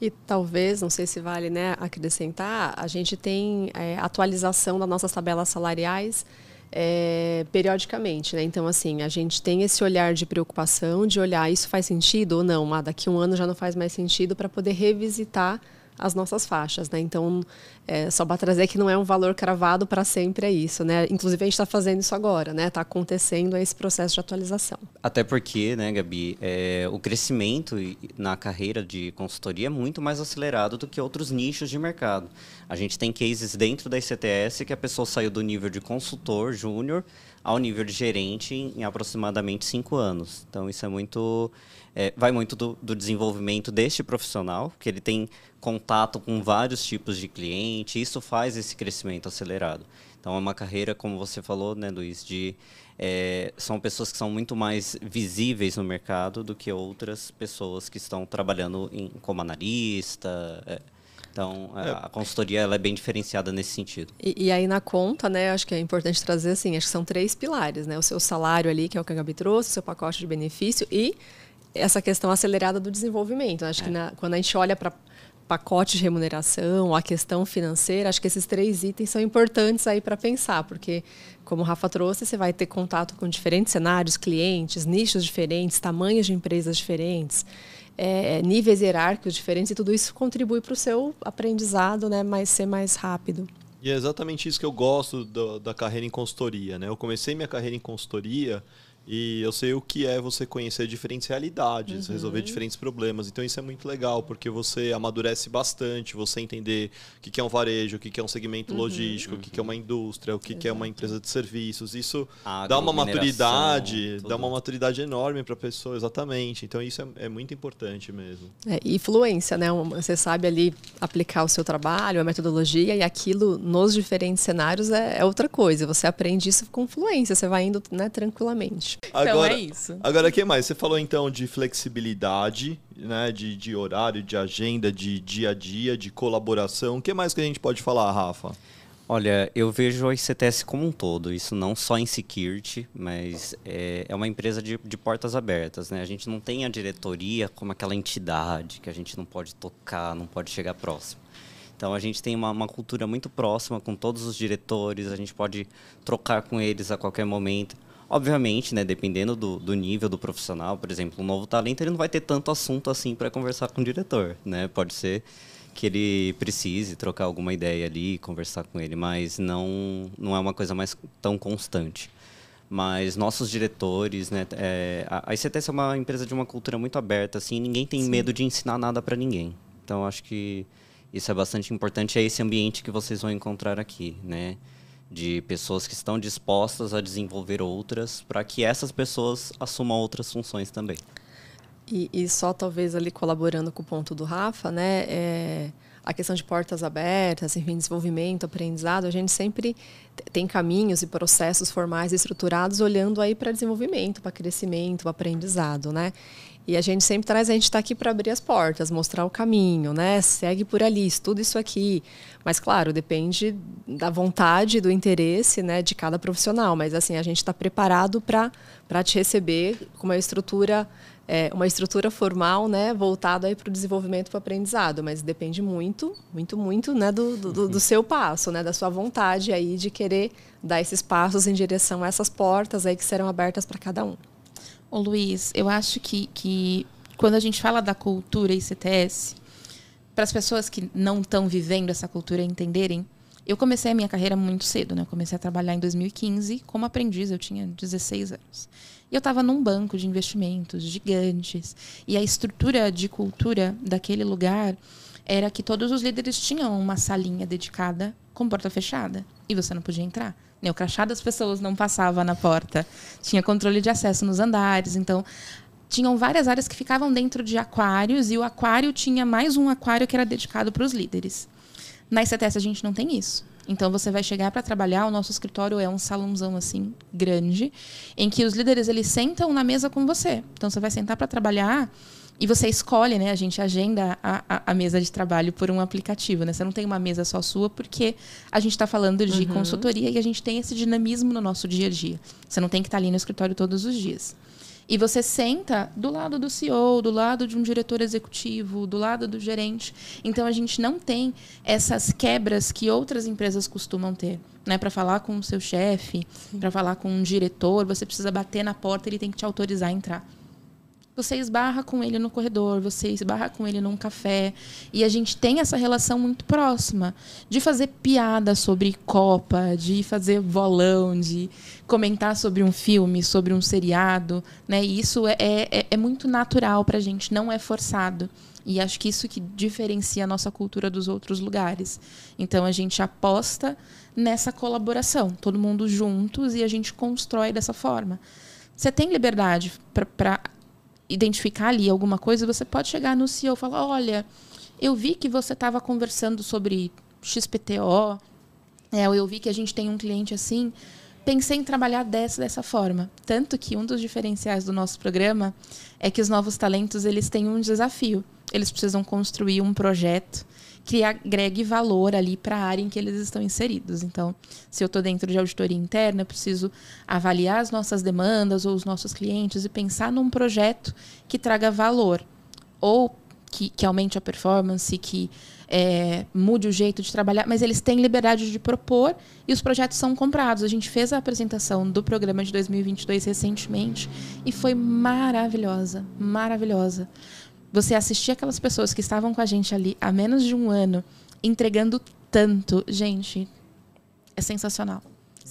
E talvez, não sei se vale né, acrescentar, a gente tem é, atualização das nossas tabelas salariais é, periodicamente. Né? Então, assim, a gente tem esse olhar de preocupação, de olhar isso faz sentido ou não. Ah, daqui um ano já não faz mais sentido para poder revisitar as nossas faixas, né? Então, é, só para trazer que não é um valor cravado para sempre é isso, né? Inclusive a gente está fazendo isso agora, né? Está acontecendo esse processo de atualização. Até porque, né, Gabi, é, o crescimento na carreira de consultoria é muito mais acelerado do que outros nichos de mercado. A gente tem cases dentro da ICTS que a pessoa saiu do nível de consultor júnior ao nível de gerente em, aproximadamente cinco anos. Então isso é muito é, vai muito do, do, desenvolvimento deste profissional, que ele tem contato com vários tipos de cliente, isso faz esse crescimento acelerado. Então é uma carreira, como você falou, né, Luiz, de é, são pessoas que são muito mais visíveis no mercado do que outras pessoas que estão trabalhando em, como analista. É, então, a, é. a consultoria ela é bem diferenciada nesse sentido. E, e, aí, na conta, né, acho que é importante trazer assim: acho que são três pilares, né? O seu salário ali, que é o que a Gabi trouxe, o seu pacote de benefício e essa questão acelerada do desenvolvimento. Acho é. que na, quando a gente olha para pacote de remuneração, a questão financeira, acho que esses três itens são importantes aí para pensar, porque, como o Rafa trouxe, você vai ter contato com diferentes cenários, clientes, nichos diferentes, tamanhos de empresas diferentes, é, níveis hierárquicos diferentes, e tudo isso contribui para o seu aprendizado né, mais, ser mais rápido. E é exatamente isso que eu gosto do, da carreira em consultoria. Né? Eu comecei minha carreira em consultoria e eu sei o que é você conhecer diferentes realidades, uhum. resolver diferentes problemas. Então isso é muito legal, porque você amadurece bastante, você entender o que é um varejo, o que é um segmento uhum. logístico, o que é uma indústria, o que é uma empresa de serviços. Isso Agro, dá uma maturidade, tudo. dá uma maturidade enorme para a pessoa, exatamente. Então isso é, é muito importante mesmo. É, e fluência, né? Você sabe ali aplicar o seu trabalho, a metodologia, e aquilo nos diferentes cenários é, é outra coisa. Você aprende isso com fluência, você vai indo né, tranquilamente. Então agora, é isso. Agora, o que mais? Você falou então de flexibilidade, né? De, de horário, de agenda, de dia a dia, de colaboração. O que mais que a gente pode falar, Rafa? Olha, eu vejo a ICTS como um todo, isso não só em security, mas é, é uma empresa de, de, portas abertas. Né? A gente não tem a diretoria como aquela entidade que a gente não pode tocar, não pode chegar próximo. Então a gente tem uma, uma cultura muito próxima com todos os diretores, a gente pode trocar com eles a qualquer momento. Obviamente, né, dependendo do, do nível do profissional, por exemplo, um novo talento, ele não vai ter tanto assunto assim para conversar com o diretor, né? Pode ser que ele precise trocar alguma ideia ali, conversar com ele, mas não não é uma coisa mais tão constante. Mas nossos diretores, né, é, a ICTS é uma empresa de uma cultura muito aberta, assim, ninguém tem Sim. medo de ensinar nada para ninguém. Então acho que isso é bastante importante, é esse ambiente que vocês vão encontrar aqui, né? De pessoas que estão dispostas a desenvolver outras para que essas pessoas assumam outras funções também. E, e, só talvez ali colaborando com o ponto do Rafa, né, é, a questão de portas abertas, enfim, desenvolvimento, aprendizado, a gente sempre tem caminhos e processos formais estruturados olhando aí para desenvolvimento, para crescimento, aprendizado, né? E a gente sempre traz, a gente está aqui para abrir as portas, mostrar o caminho, né? Segue por ali, estuda isso aqui. Mas, claro, depende da vontade, do interesse né, de cada profissional. Mas, assim, a gente está preparado para te receber com uma estrutura, é, uma estrutura formal, né? Voltada para o desenvolvimento para o aprendizado. Mas depende muito, muito, muito né, do, do, do seu passo, né? Da sua vontade aí de querer dar esses passos em direção a essas portas aí que serão abertas para cada um. Ô Luiz, eu acho que, que quando a gente fala da cultura ICTS, para as pessoas que não estão vivendo essa cultura entenderem, eu comecei a minha carreira muito cedo, né? Eu comecei a trabalhar em 2015 como aprendiz, eu tinha 16 anos. E eu estava num banco de investimentos gigantes. E a estrutura de cultura daquele lugar era que todos os líderes tinham uma salinha dedicada com porta fechada. E você não podia entrar. O crachá das pessoas não passava na porta. Tinha controle de acesso nos andares. Então, tinham várias áreas que ficavam dentro de aquários e o aquário tinha mais um aquário que era dedicado para os líderes. Na ICTS a gente não tem isso. Então você vai chegar para trabalhar, o nosso escritório é um salãozão assim grande, em que os líderes eles sentam na mesa com você. Então você vai sentar para trabalhar e você escolhe, né? A gente agenda a, a, a, mesa de trabalho por um aplicativo, né? Você não tem uma mesa só sua, porque a gente está falando de uhum. consultoria e a gente tem esse dinamismo no nosso dia a dia. Você não tem que estar tá ali no escritório todos os dias. E você senta do lado do CEO, do lado de um diretor executivo, do lado do gerente. Então a gente não tem essas quebras que outras empresas costumam ter. Né? Para falar com o seu chefe, para falar com um diretor, você precisa bater na porta e ele tem que te autorizar a entrar você esbarra com ele no corredor, você esbarra com ele num café. E a gente tem essa relação muito próxima de fazer piada sobre Copa, de fazer volão, de comentar sobre um filme, sobre um seriado. Né? E isso é, é, é muito natural para a gente, não é forçado. E acho que isso que diferencia a nossa cultura dos outros lugares. Então a gente aposta nessa colaboração, todo mundo juntos e a gente constrói dessa forma. Você tem liberdade para identificar ali alguma coisa, você pode chegar no CEO e falar: olha, eu vi que você estava conversando sobre XPTO, é, eu vi que a gente tem um cliente assim. Pensei em trabalhar dessa dessa forma. Tanto que um dos diferenciais do nosso programa é que os novos talentos eles têm um desafio. Eles precisam construir um projeto que agregue valor ali para a área em que eles estão inseridos. Então, se eu estou dentro de auditoria interna, eu preciso avaliar as nossas demandas ou os nossos clientes e pensar num projeto que traga valor. Ou que, que aumente a performance, que é, mude o jeito de trabalhar, mas eles têm liberdade de propor e os projetos são comprados. A gente fez a apresentação do programa de 2022 recentemente e foi maravilhosa, maravilhosa. Você assistir aquelas pessoas que estavam com a gente ali há menos de um ano, entregando tanto, gente, é sensacional.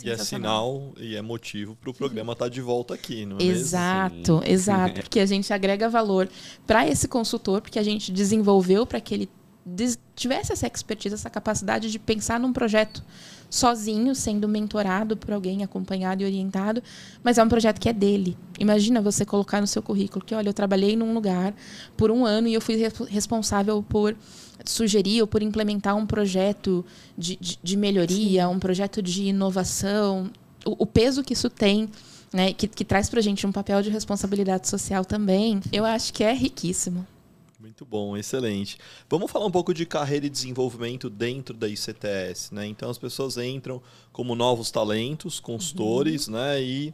E é sinal e é motivo para o programa estar tá de volta aqui, não é Exato, mesmo? exato. Porque a gente agrega valor para esse consultor, porque a gente desenvolveu para que ele tivesse essa expertise, essa capacidade de pensar num projeto sozinho, sendo mentorado por alguém, acompanhado e orientado, mas é um projeto que é dele. Imagina você colocar no seu currículo que, olha, eu trabalhei num lugar por um ano e eu fui responsável por sugerir ou por implementar um projeto de, de, de melhoria, Sim. um projeto de inovação, o, o peso que isso tem né, que, que traz para a gente um papel de responsabilidade social também, eu acho que é riquíssimo. Muito bom, excelente. Vamos falar um pouco de carreira e desenvolvimento dentro da ICTS, né? Então as pessoas entram como novos talentos, consultores, uhum. né? E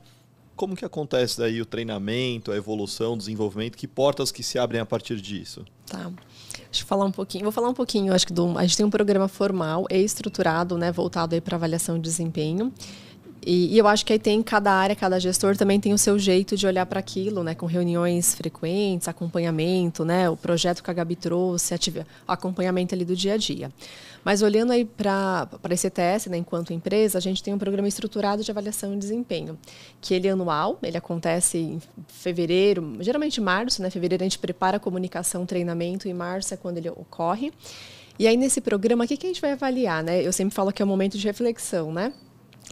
como que acontece daí o treinamento, a evolução, o desenvolvimento? Que portas que se abrem a partir disso? Tá. Deixa eu falar um pouquinho. Vou falar um pouquinho, acho que do, a gente tem um programa formal e estruturado, né, voltado aí para avaliação de desempenho. E, e, eu acho que aí tem cada área, cada gestor também tem o seu jeito de olhar para aquilo, né? Com reuniões frequentes, acompanhamento, né? O projeto que a Gabi trouxe, ativa, acompanhamento ali do dia a dia. Mas olhando aí para a ECTS, né, enquanto empresa, a gente tem um programa estruturado de avaliação de desempenho, que ele é anual, ele acontece em fevereiro, geralmente março, né? Fevereiro a gente prepara a comunicação, treinamento, e março é quando ele ocorre. E aí nesse programa, o que, que a gente vai avaliar, né? Eu sempre falo que é um momento de reflexão, né?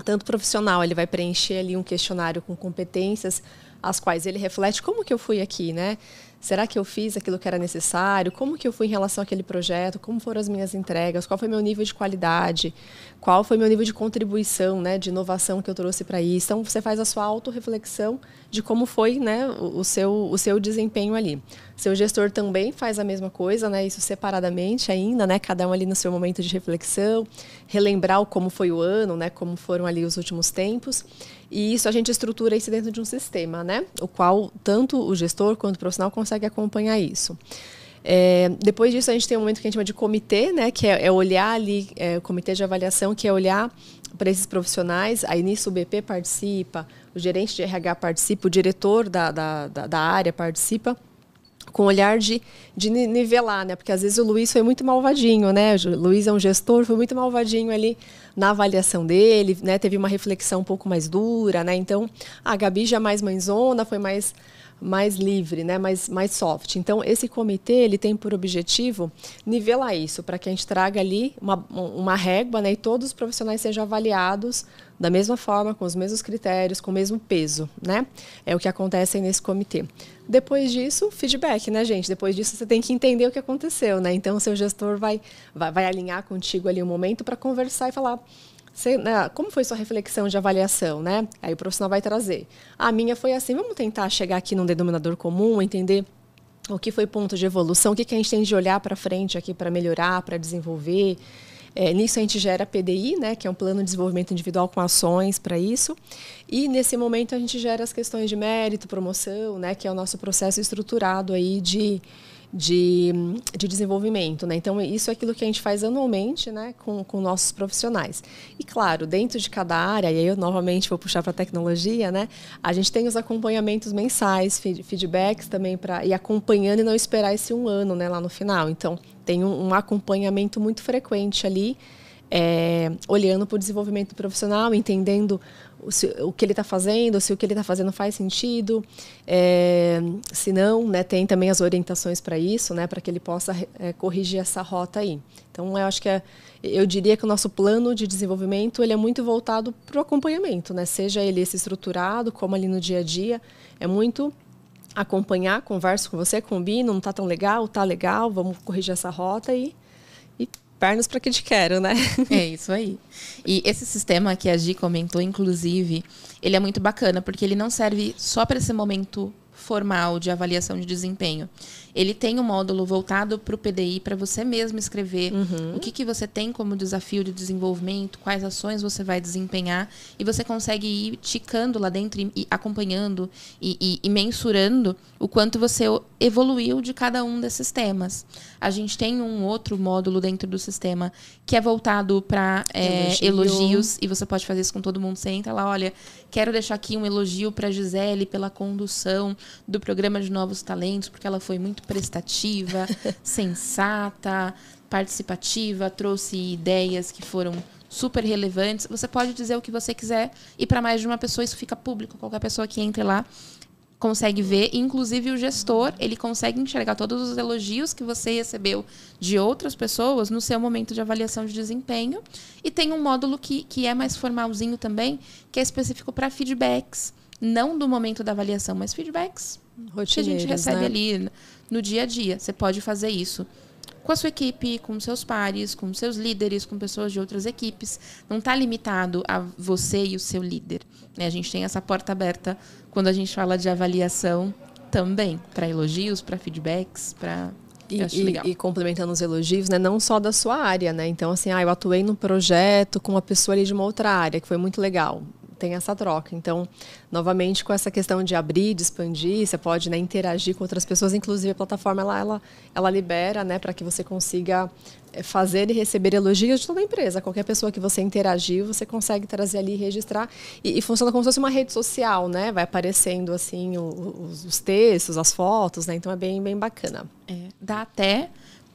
Tanto profissional, ele vai preencher ali um questionário com competências as quais ele reflete como que eu fui aqui, né? Será que eu fiz aquilo que era necessário? Como que eu fui em relação àquele projeto? Como foram as minhas entregas? Qual foi meu nível de qualidade? Qual foi meu nível de contribuição, né, de inovação que eu trouxe para isso? Então você faz a sua autorreflexão de como foi, né, o, seu o seu desempenho ali. Seu gestor também faz a mesma coisa, né, isso separadamente ainda, né, cada um ali no seu momento de reflexão, relembrar como foi o ano, né, como foram ali os últimos tempos. E isso a gente estrutura isso dentro de um sistema, né? O qual tanto o gestor quanto o profissional consegue acompanhar isso. É, depois disso, a gente tem um momento que a gente chama de comitê, né, que é, é olhar ali, é, o comitê de avaliação, que é olhar para esses profissionais. Aí nisso o BP participa, o gerente de RH participa, o diretor da, da, da, da área participa com olhar de, de nivelar, né? Porque às vezes o Luiz foi muito malvadinho, né? O Luiz é um gestor, foi muito malvadinho ali na avaliação dele, né? Teve uma reflexão um pouco mais dura, né? Então, a Gabi já mais mãezona, foi mais mais livre, né, mais, mais soft. Então, esse comitê ele tem por objetivo nivelar isso, para que a gente traga ali uma, uma régua né, e todos os profissionais sejam avaliados da mesma forma, com os mesmos critérios, com o mesmo peso. Né? É o que acontece nesse comitê. Depois disso, feedback, né, gente? Depois disso, você tem que entender o que aconteceu. Né? Então, o seu gestor vai, vai, vai alinhar contigo ali um momento para conversar e falar né, como foi sua reflexão de avaliação, né? Aí o profissional vai trazer. A minha foi assim, vamos tentar chegar aqui num denominador comum, entender o que foi ponto de evolução, o que, que a gente tem de olhar para frente aqui para melhorar, para desenvolver. É, nisso a gente gera PDI, né, que é um plano de desenvolvimento individual com ações para isso. E nesse momento a gente gera as questões de mérito, promoção, né, que é o nosso processo estruturado aí de de, de desenvolvimento. Né? Então, isso é aquilo que a gente faz anualmente né, com, com nossos profissionais. E, claro, dentro de cada área, e aí eu novamente vou puxar para a tecnologia, né, a gente tem os acompanhamentos mensais, feedbacks também, para ir acompanhando e não esperar esse um ano né, lá no final. Então, tem um, um acompanhamento muito frequente ali é, olhando para o desenvolvimento profissional, entendendo se, o que ele está fazendo, se o que ele está fazendo faz sentido, é, se não, né, tem também as orientações para isso, né, para que ele possa é, corrigir essa rota aí. Então, eu acho que é, eu diria que o nosso plano de desenvolvimento ele é muito voltado para o acompanhamento, né, seja ele esse estruturado, como ali no dia a dia, é muito acompanhar, converso com você, combino, não está tão legal, está legal, vamos corrigir essa rota e pernas para que te quero, né? É isso aí. E esse sistema que a Gi comentou, inclusive, ele é muito bacana, porque ele não serve só para esse momento formal de avaliação de desempenho. Ele tem um módulo voltado para o PDI, para você mesmo escrever Uhum. o que, que você tem como desafio de desenvolvimento, quais ações você vai desempenhar, e você consegue ir ticando lá dentro e, e acompanhando e, e- e mensurando o quanto você evoluiu de cada um desses temas. A gente tem um outro módulo dentro do sistema que é voltado para Elogio. elogios, e você pode fazer isso com todo mundo. Você entra lá, olha, quero deixar aqui um elogio para Gisele pela condução do programa de Novos Talentos, porque ela foi muito prestativa, sensata, participativa, trouxe ideias que foram super relevantes. Você pode dizer o que você quiser e para mais de uma pessoa isso fica público. Qualquer pessoa que entre lá consegue ver, inclusive o gestor, ele consegue enxergar todos os elogios que você recebeu de outras pessoas no seu momento de avaliação de desempenho. E tem um módulo que, que é mais formalzinho também, que é específico para feedbacks, não do momento da avaliação, mas feedbacks que a gente recebe né? ali no dia a dia. Você pode fazer isso com a sua equipe, com seus pares, com seus líderes, com pessoas de outras equipes. Não está limitado a você e o seu líder. né? A gente tem essa porta aberta quando a gente fala de avaliação também, para elogios, para feedbacks, para. E, e- e complementando os elogios, né, não só da sua área, né? Então, assim, ah, eu atuei num projeto com uma pessoa ali de uma outra área, que foi muito legal. Tem essa troca. Então, novamente, com essa questão de abrir, de expandir, você pode né, interagir com outras pessoas. Inclusive, a plataforma ela, ela, ela libera né, para que você consiga eh, fazer e receber elogios de toda a empresa. Qualquer pessoa que você interagiu, você consegue trazer ali registrar. E, e funciona como se fosse uma rede social, né? Vai aparecendo assim os, os textos, as fotos, né? Então é bem, bem bacana. É, dá até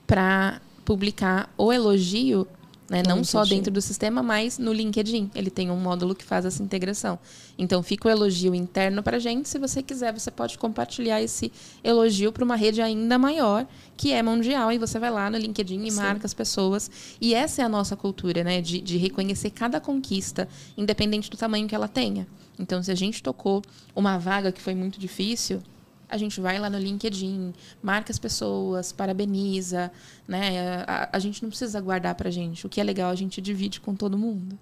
para publicar o elogio, né, não só dentro do sistema, mas no LinkedIn. Ele tem um módulo que faz essa integração. Então fica o elogio interno para gente. Se você quiser, você pode compartilhar esse elogio para uma rede ainda maior, que é mundial. E você vai lá no LinkedIn e Sim. marca as pessoas. E essa é a nossa cultura, né? De, de reconhecer cada conquista, independente do tamanho que ela tenha. Então, se a gente tocou uma vaga que foi muito difícil, a gente vai lá no LinkedIn, marca as pessoas, parabeniza, né? A, a gente não precisa guardar pra gente. O que é legal, a gente divide com todo mundo.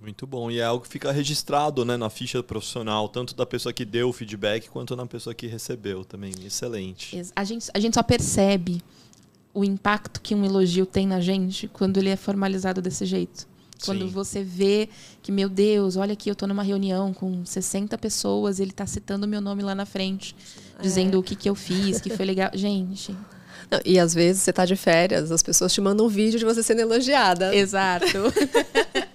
Muito bom. E é algo que fica registrado né, na ficha profissional, tanto da pessoa que deu o feedback quanto na pessoa que recebeu também. Excelente. Ex- A gente, a gente só percebe o impacto que um elogio tem na gente quando ele é formalizado desse jeito. Quando Sim. você vê que, meu Deus, olha aqui, eu tô numa reunião com 60 pessoas e ele tá citando meu nome lá na frente, dizendo o que, que eu fiz, que foi legal. Gente, Não, e às vezes você tá de férias, as pessoas te mandam um vídeo de você sendo elogiada. exato.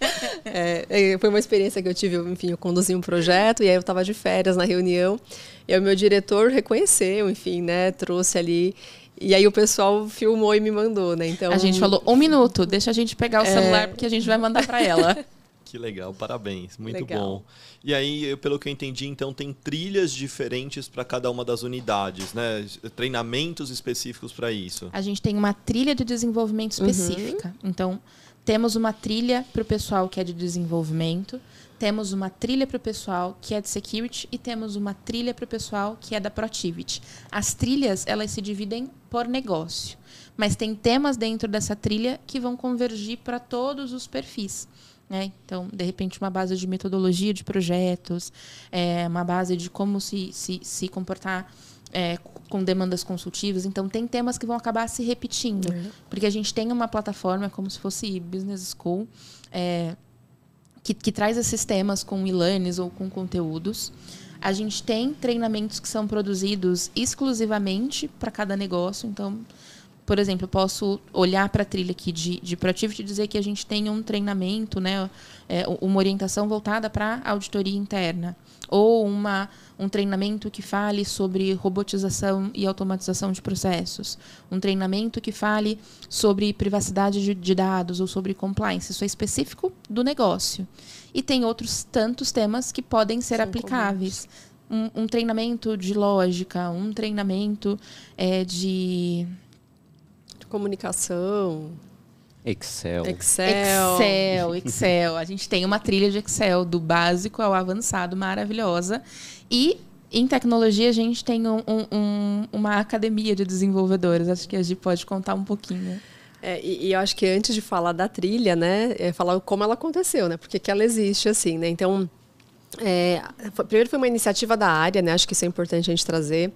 É, é, foi uma experiência que eu tive, enfim, eu conduzi um projeto e aí eu estava de férias na reunião e aí o meu diretor reconheceu, enfim, né, trouxe ali e aí o pessoal filmou e me mandou, né? Então A gente falou, um minuto, deixa a gente pegar o É. celular porque a gente vai mandar pra ela. Que legal, parabéns. Muito Legal. bom. E aí, eu- pelo que eu entendi, então tem trilhas diferentes para cada uma das unidades, né? Treinamentos específicos para isso. A gente tem uma trilha de desenvolvimento específica. Então, temos uma trilha para o pessoal que é de desenvolvimento, temos uma trilha para o pessoal que é de security e temos uma trilha para o pessoal que é da Proactivity. As trilhas, elas se dividem por negócio, mas tem temas dentro dessa trilha que vão convergir para todos os perfis. Né? Então, de repente, uma base de metodologia de projetos, é, uma base de como se, se, se comportar é, com demandas consultivas. Então, tem temas que vão acabar se repetindo. Porque a gente tem uma plataforma como se fosse Business School, é, que, que traz esses temas com e-learnings ou com conteúdos. A gente tem treinamentos que são produzidos exclusivamente para cada negócio. Então, por exemplo, posso olhar para a trilha aqui de, de Proactivity e dizer que a gente tem um treinamento, né, é, uma orientação voltada para auditoria interna. Ou uma, um treinamento que fale sobre robotização e automatização de processos. Um treinamento que fale sobre privacidade de, de dados ou sobre compliance. Isso é específico do negócio. E tem outros tantos temas que podem ser São aplicáveis. Um, um treinamento de lógica, um treinamento é, de comunicação, Excel. Excel. Excel, Excel. A gente tem uma trilha de Excel do básico ao avançado maravilhosa. E em tecnologia a gente tem um- um- um- uma academia de desenvolvedores. Acho que a gente pode contar um pouquinho. É, e, e eu acho que antes de falar da trilha, né, é falar como ela aconteceu, né, porque que ela existe assim, né. Então, é, foi- primeiro foi uma iniciativa da área, né, acho que isso é importante a gente trazer.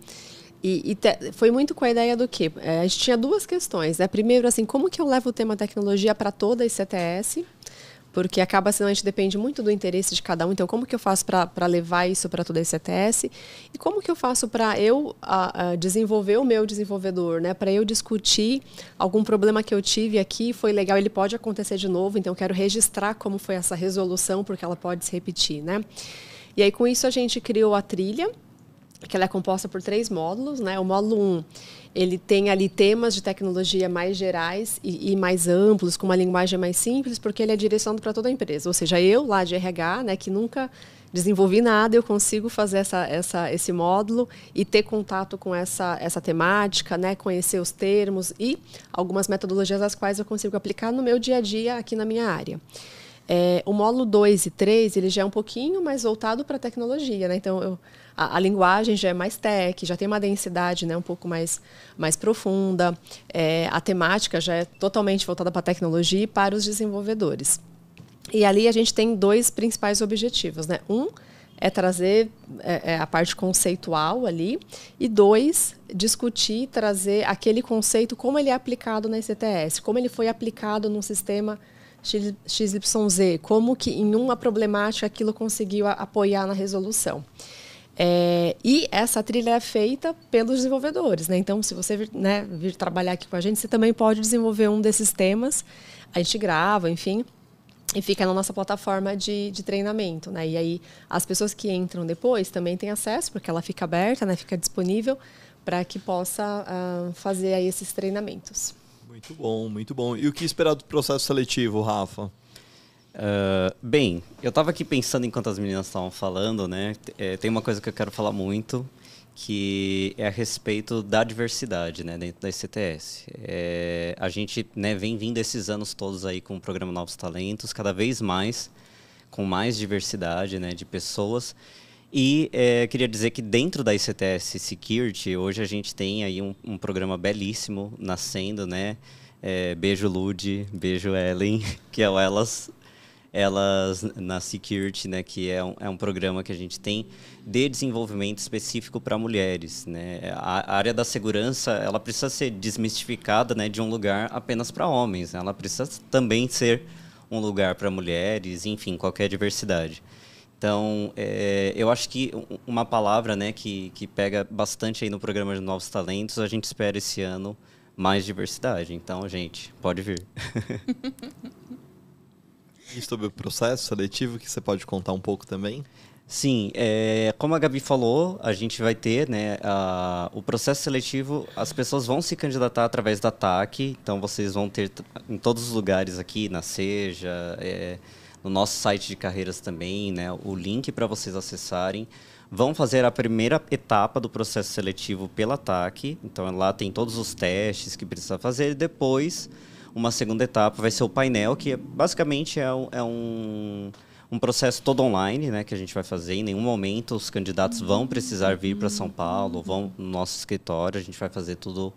E, e te, foi muito com a ideia do quê? É, a gente tinha duas questões. Né? Primeiro, assim, como que eu levo o tema tecnologia para toda a ICTS? porque acaba sendo a gente depende muito do interesse de cada um. Então, como que eu faço para levar isso para toda a ICTS? E como que eu faço para eu a, a desenvolver o meu desenvolvedor, né? Para eu discutir algum problema que eu tive aqui, foi legal, ele pode acontecer de novo, então eu quero registrar como foi essa resolução, porque ela pode se repetir, né? E aí, com isso, a gente criou a trilha, que ela é composta por três módulos, né? O módulo 1, um, ele tem ali temas de tecnologia mais gerais e, e, mais amplos, com uma linguagem mais simples, porque ele é direcionado para toda a empresa. Ou seja, eu lá de RH, né, que nunca desenvolvi nada, eu consigo fazer essa, essa, esse módulo e ter contato com essa, essa temática, né, conhecer os termos e algumas metodologias as quais eu consigo aplicar no meu dia a dia aqui na minha área. É, o módulo 2 e 3, ele já é um pouquinho mais voltado para a tecnologia, né? Então, eu, a, a, linguagem já é mais tech, já tem uma densidade né, um pouco mais, mais profunda, é, a temática já é totalmente voltada para a tecnologia e para os desenvolvedores. E ali a gente tem dois principais objetivos, né? Um é trazer é, é a parte conceitual ali, e dois, discutir, trazer aquele conceito, como ele é aplicado na ICTS, como ele foi aplicado num sistema XYZ, como que em uma problemática aquilo conseguiu apoiar na resolução. É, e essa trilha é feita pelos desenvolvedores. Né? Então, se você vir, né, vir trabalhar aqui com a gente, você também pode desenvolver um desses temas. A gente grava, enfim, e fica na nossa plataforma de, de treinamento. Né? E aí, as pessoas que entram depois também têm acesso, porque ela fica aberta, né, fica disponível para que possa uh, fazer aí esses treinamentos. Muito bom, muito bom. E o que esperar do processo seletivo, Rafa? Uh, bem, eu estava aqui pensando enquanto as meninas estavam falando, né? É, tem uma coisa que eu quero falar muito, que é a respeito da diversidade, né, dentro da ICTS. É, a gente né, vem vindo esses anos todos aí com o programa Novos Talentos, cada vez mais com mais diversidade, né, de pessoas. E é, queria dizer que dentro da ICTS Security, hoje a gente tem aí um, um programa belíssimo nascendo, né? É, beijo Lud, beijo Ellen, que é o Elas, Elas na Security, né? Que é um, é um programa que a gente tem de desenvolvimento específico para mulheres, né? A, a, área da segurança, ela precisa ser desmistificada, né? De um lugar apenas para homens, né? ela precisa também ser um lugar para mulheres, enfim, qualquer diversidade. Então, é, eu acho que uma palavra né, que, que pega bastante aí no programa de Novos Talentos, a gente espera esse ano mais diversidade. Então, gente, pode vir. e sobre o processo seletivo, que você pode contar um pouco também? Sim, é, como a Gabi falou, a gente vai ter né, a, o processo seletivo, as pessoas vão se candidatar através da TAC, então vocês vão ter em todos os lugares aqui, na Seja, é, no nosso site de carreiras também, né, o link para vocês acessarem. Vão fazer a primeira etapa do processo seletivo pela TAC, então lá tem todos os testes que precisa fazer, e depois uma segunda etapa vai ser o painel, que basicamente é um, é um, um processo todo online, né, que a gente vai fazer. Em nenhum momento os candidatos vão precisar vir para São Paulo, vão no nosso escritório, a gente vai fazer tudo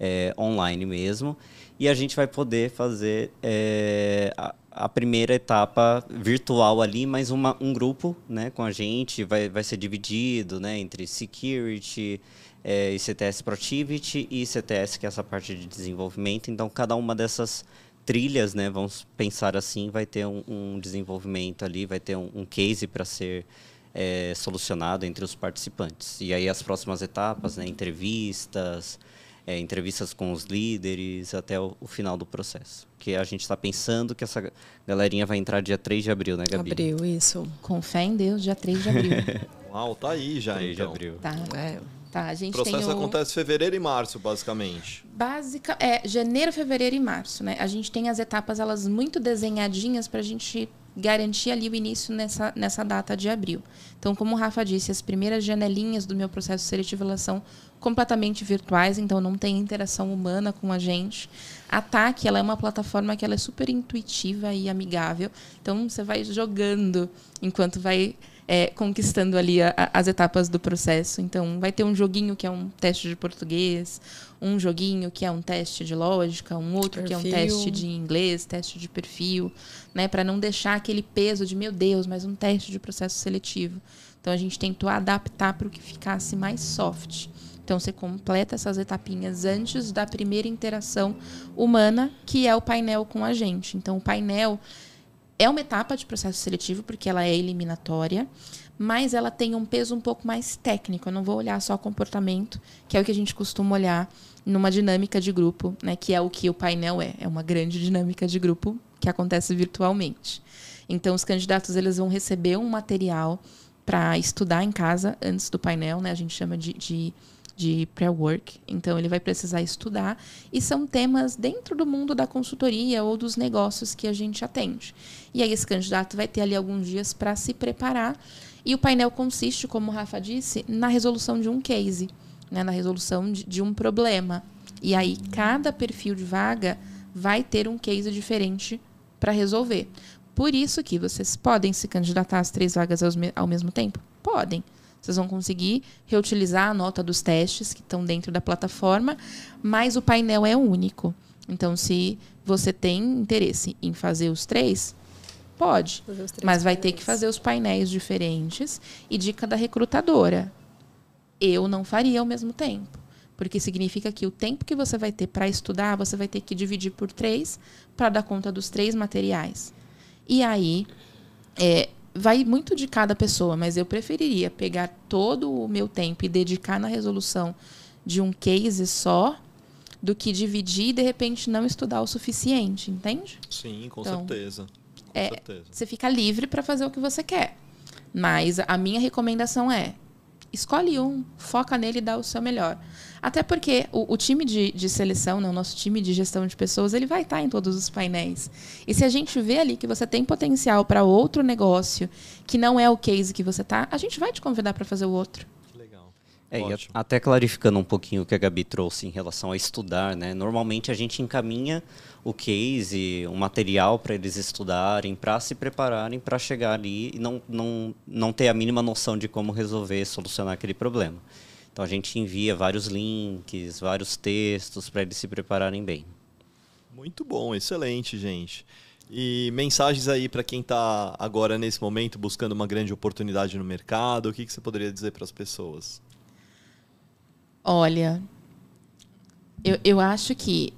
é, online mesmo. E a gente vai poder fazer é, a primeira etapa virtual ali, mas uma, um grupo né, com a gente vai, vai ser dividido né, entre security, é, ICTS Protivity e ICTS, que é essa parte de desenvolvimento. Então, cada uma dessas trilhas, né, vamos pensar assim, vai ter um, um desenvolvimento ali, vai ter um, um case para ser é, solucionado entre os participantes. E aí as próximas etapas, né, entrevistas, é, entrevistas com os líderes até o, o, final do processo. Que a gente está pensando que essa galerinha vai entrar dia 3 de abril, né, Gabi? Abril, isso. Com fé em Deus, dia 3 de abril. Uau, tá aí já, 3 então. de abril. Tá. É. Tá, a gente o processo tem o... acontece fevereiro e março, basicamente. Básica, é janeiro, fevereiro e março, né? A gente tem as etapas elas muito desenhadinhas para a gente garantir ali o início nessa, nessa data de abril. Então, como o Rafa disse, as primeiras janelinhas do meu processo seletivo elas são completamente virtuais, então não tem interação humana com a gente. A TAC ela é uma plataforma que ela é super intuitiva e amigável, então você vai jogando enquanto vai é, conquistando ali a, a, as etapas do processo. Então, vai ter um joguinho que é um teste de português, um joguinho que é um teste de lógica, um outro perfil. que é um teste de inglês, teste de perfil, né, para não deixar aquele peso de meu Deus, mas um teste de processo seletivo. Então, a gente tentou adaptar para o que ficasse mais soft. Então você completa essas etapinhas antes da primeira interação humana, que é o painel com a gente. Então o painel é uma etapa de processo seletivo porque ela é eliminatória, mas ela tem um peso um pouco mais técnico. Eu não vou olhar só comportamento, que é o que a gente costuma olhar numa dinâmica de grupo, né, que é o que o painel é. É uma grande dinâmica de grupo que acontece virtualmente. Então, os candidatos eles vão receber um material para estudar em casa antes do painel, né? A gente chama de, de, de pré-work. Então, ele vai precisar estudar. E são temas dentro do mundo da consultoria ou dos negócios que a gente atende. E aí, esse candidato vai ter ali alguns dias para se preparar. E o painel consiste, como o Rafa disse, na resolução de um case, né? na resolução de, de um problema. E aí, cada perfil de vaga vai ter um case diferente para resolver. Por isso que vocês podem se candidatar às três vagas ao mesmo tempo? Podem. Vocês vão conseguir reutilizar a nota dos testes que estão dentro da plataforma, mas o painel é único. Então, se você tem interesse em fazer os três, pode. Os três mas vai ter que fazer os painéis diferentes. E dica da recrutadora: eu não faria ao mesmo tempo. Porque significa que o tempo que você vai ter para estudar, você vai ter que dividir por três para dar conta dos três materiais. E aí, é, vai muito de cada pessoa, mas eu preferiria pegar todo o meu tempo e dedicar na resolução de um case só do que dividir e de repente não estudar o suficiente, entende? Sim, com então, certeza. Com é, certeza. Você fica livre para fazer o que você quer. Mas a minha recomendação é: escolhe um, foca nele e dá o seu melhor. Até porque o, o time de, de, seleção, né, o nosso time de gestão de pessoas, ele vai estar em todos os painéis. E se a gente vê ali que você tem potencial para outro negócio, que não é o case que você está, a gente vai te convidar para fazer o outro. É, até clarificando um pouquinho o que a Gabi trouxe em relação a estudar, né? Normalmente a gente encaminha o case, o material para eles estudarem, para se prepararem para chegar ali e não, não, não ter a mínima noção de como resolver, solucionar aquele problema. Então a gente envia vários links, vários textos para eles se prepararem bem. Muito bom, excelente, gente. E mensagens aí para quem está agora nesse momento buscando uma grande oportunidade no mercado, o que, que você poderia dizer para as pessoas? Olha, eu, eu acho que.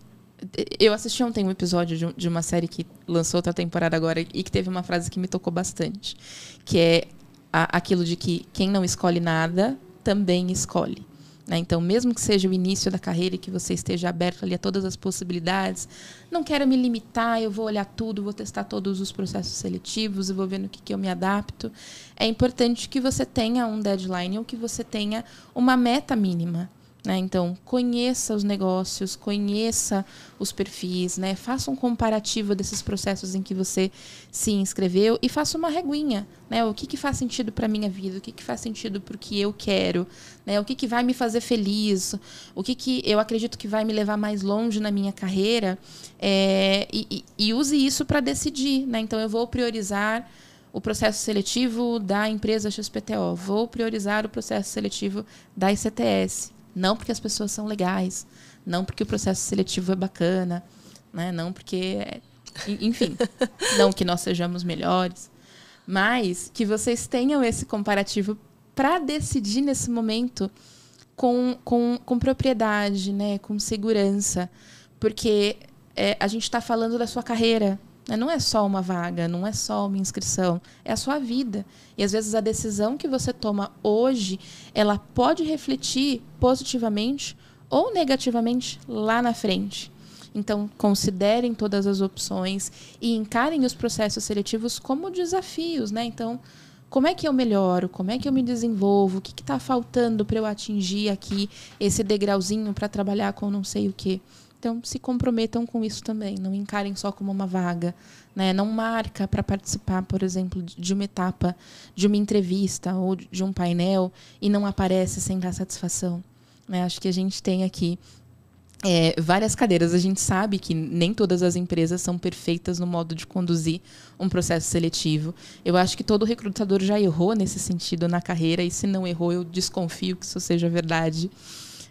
Eu assisti ontem um episódio de, de uma série que lançou outra temporada agora e que teve uma frase que me tocou bastante. Que é a, aquilo de que quem não escolhe nada também escolhe. Né? Então, mesmo que seja o início da carreira e que você esteja aberto ali a todas as possibilidades, não quero me limitar, eu vou olhar tudo, vou testar todos os processos seletivos e vou ver no que, que eu me adapto. É importante que você tenha um deadline ou que você tenha uma meta mínima. Né? Então, conheça os negócios, conheça os perfis, né? faça um comparativo desses processos em que você se inscreveu e faça uma reguinha. Né? O que, que faz sentido para a minha vida, o que, que faz sentido para o que eu quero, né? o que, que vai me fazer feliz, o que, que eu acredito que vai me levar mais longe na minha carreira é, e, e, e use isso para decidir. Né? Então, eu vou priorizar o processo seletivo da empresa XPTO, vou priorizar o processo seletivo da ICTS. Não porque as pessoas são legais, não porque o processo seletivo é bacana, né? não porque. É, enfim, não que nós sejamos melhores, mas que vocês tenham esse comparativo para decidir nesse momento com, com, com propriedade, né? com segurança. Porque é, a gente está falando da sua carreira? Não é só uma vaga, não é só uma inscrição, é a sua vida. E às vezes a decisão que você toma hoje, ela pode refletir positivamente ou negativamente lá na frente. Então, considerem todas as opções e encarem os processos seletivos como desafios, né? Então, como é que eu melhoro? Como é que eu me desenvolvo? O que está faltando para eu atingir aqui esse degrauzinho para trabalhar com não sei o quê? Então, se comprometam com isso também. Não encarem só como uma vaga. Né? Não marca para participar, por exemplo, de uma etapa de uma entrevista ou de um painel e não aparece sem dar satisfação. Né? Acho que a gente tem aqui é, várias cadeiras. A gente sabe que nem todas as empresas são perfeitas no modo de conduzir um processo seletivo. Eu acho que todo recrutador já errou nesse sentido na carreira, e se não errou, eu desconfio que isso seja verdade.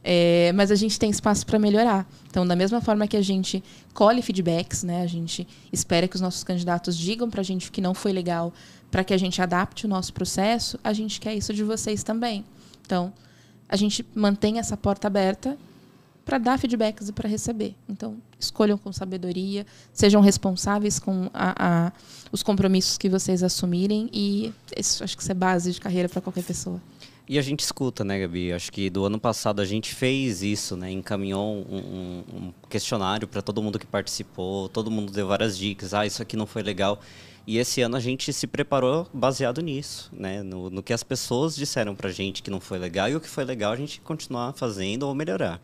É, mas a gente tem espaço para melhorar. Então, da mesma forma que a gente colhe feedbacks, né, a gente espera que os nossos candidatos digam para a gente que não foi legal, para que a gente adapte o nosso processo, a gente quer isso de vocês também. Então, a gente mantém essa porta aberta para dar feedbacks e para receber. Então, escolham com sabedoria, sejam responsáveis com a, a, os compromissos que vocês assumirem e isso acho que isso é base de carreira para qualquer pessoa. E a gente escuta, né, Gabi? Acho que do ano passado a gente fez isso, né? Encaminhou um, um, um questionário para todo mundo que participou, todo mundo deu várias dicas. Ah, isso aqui não foi legal. E esse ano a gente se preparou baseado nisso, né? No, no que as pessoas disseram para a gente que não foi legal e o que foi legal a gente continuar fazendo ou melhorar.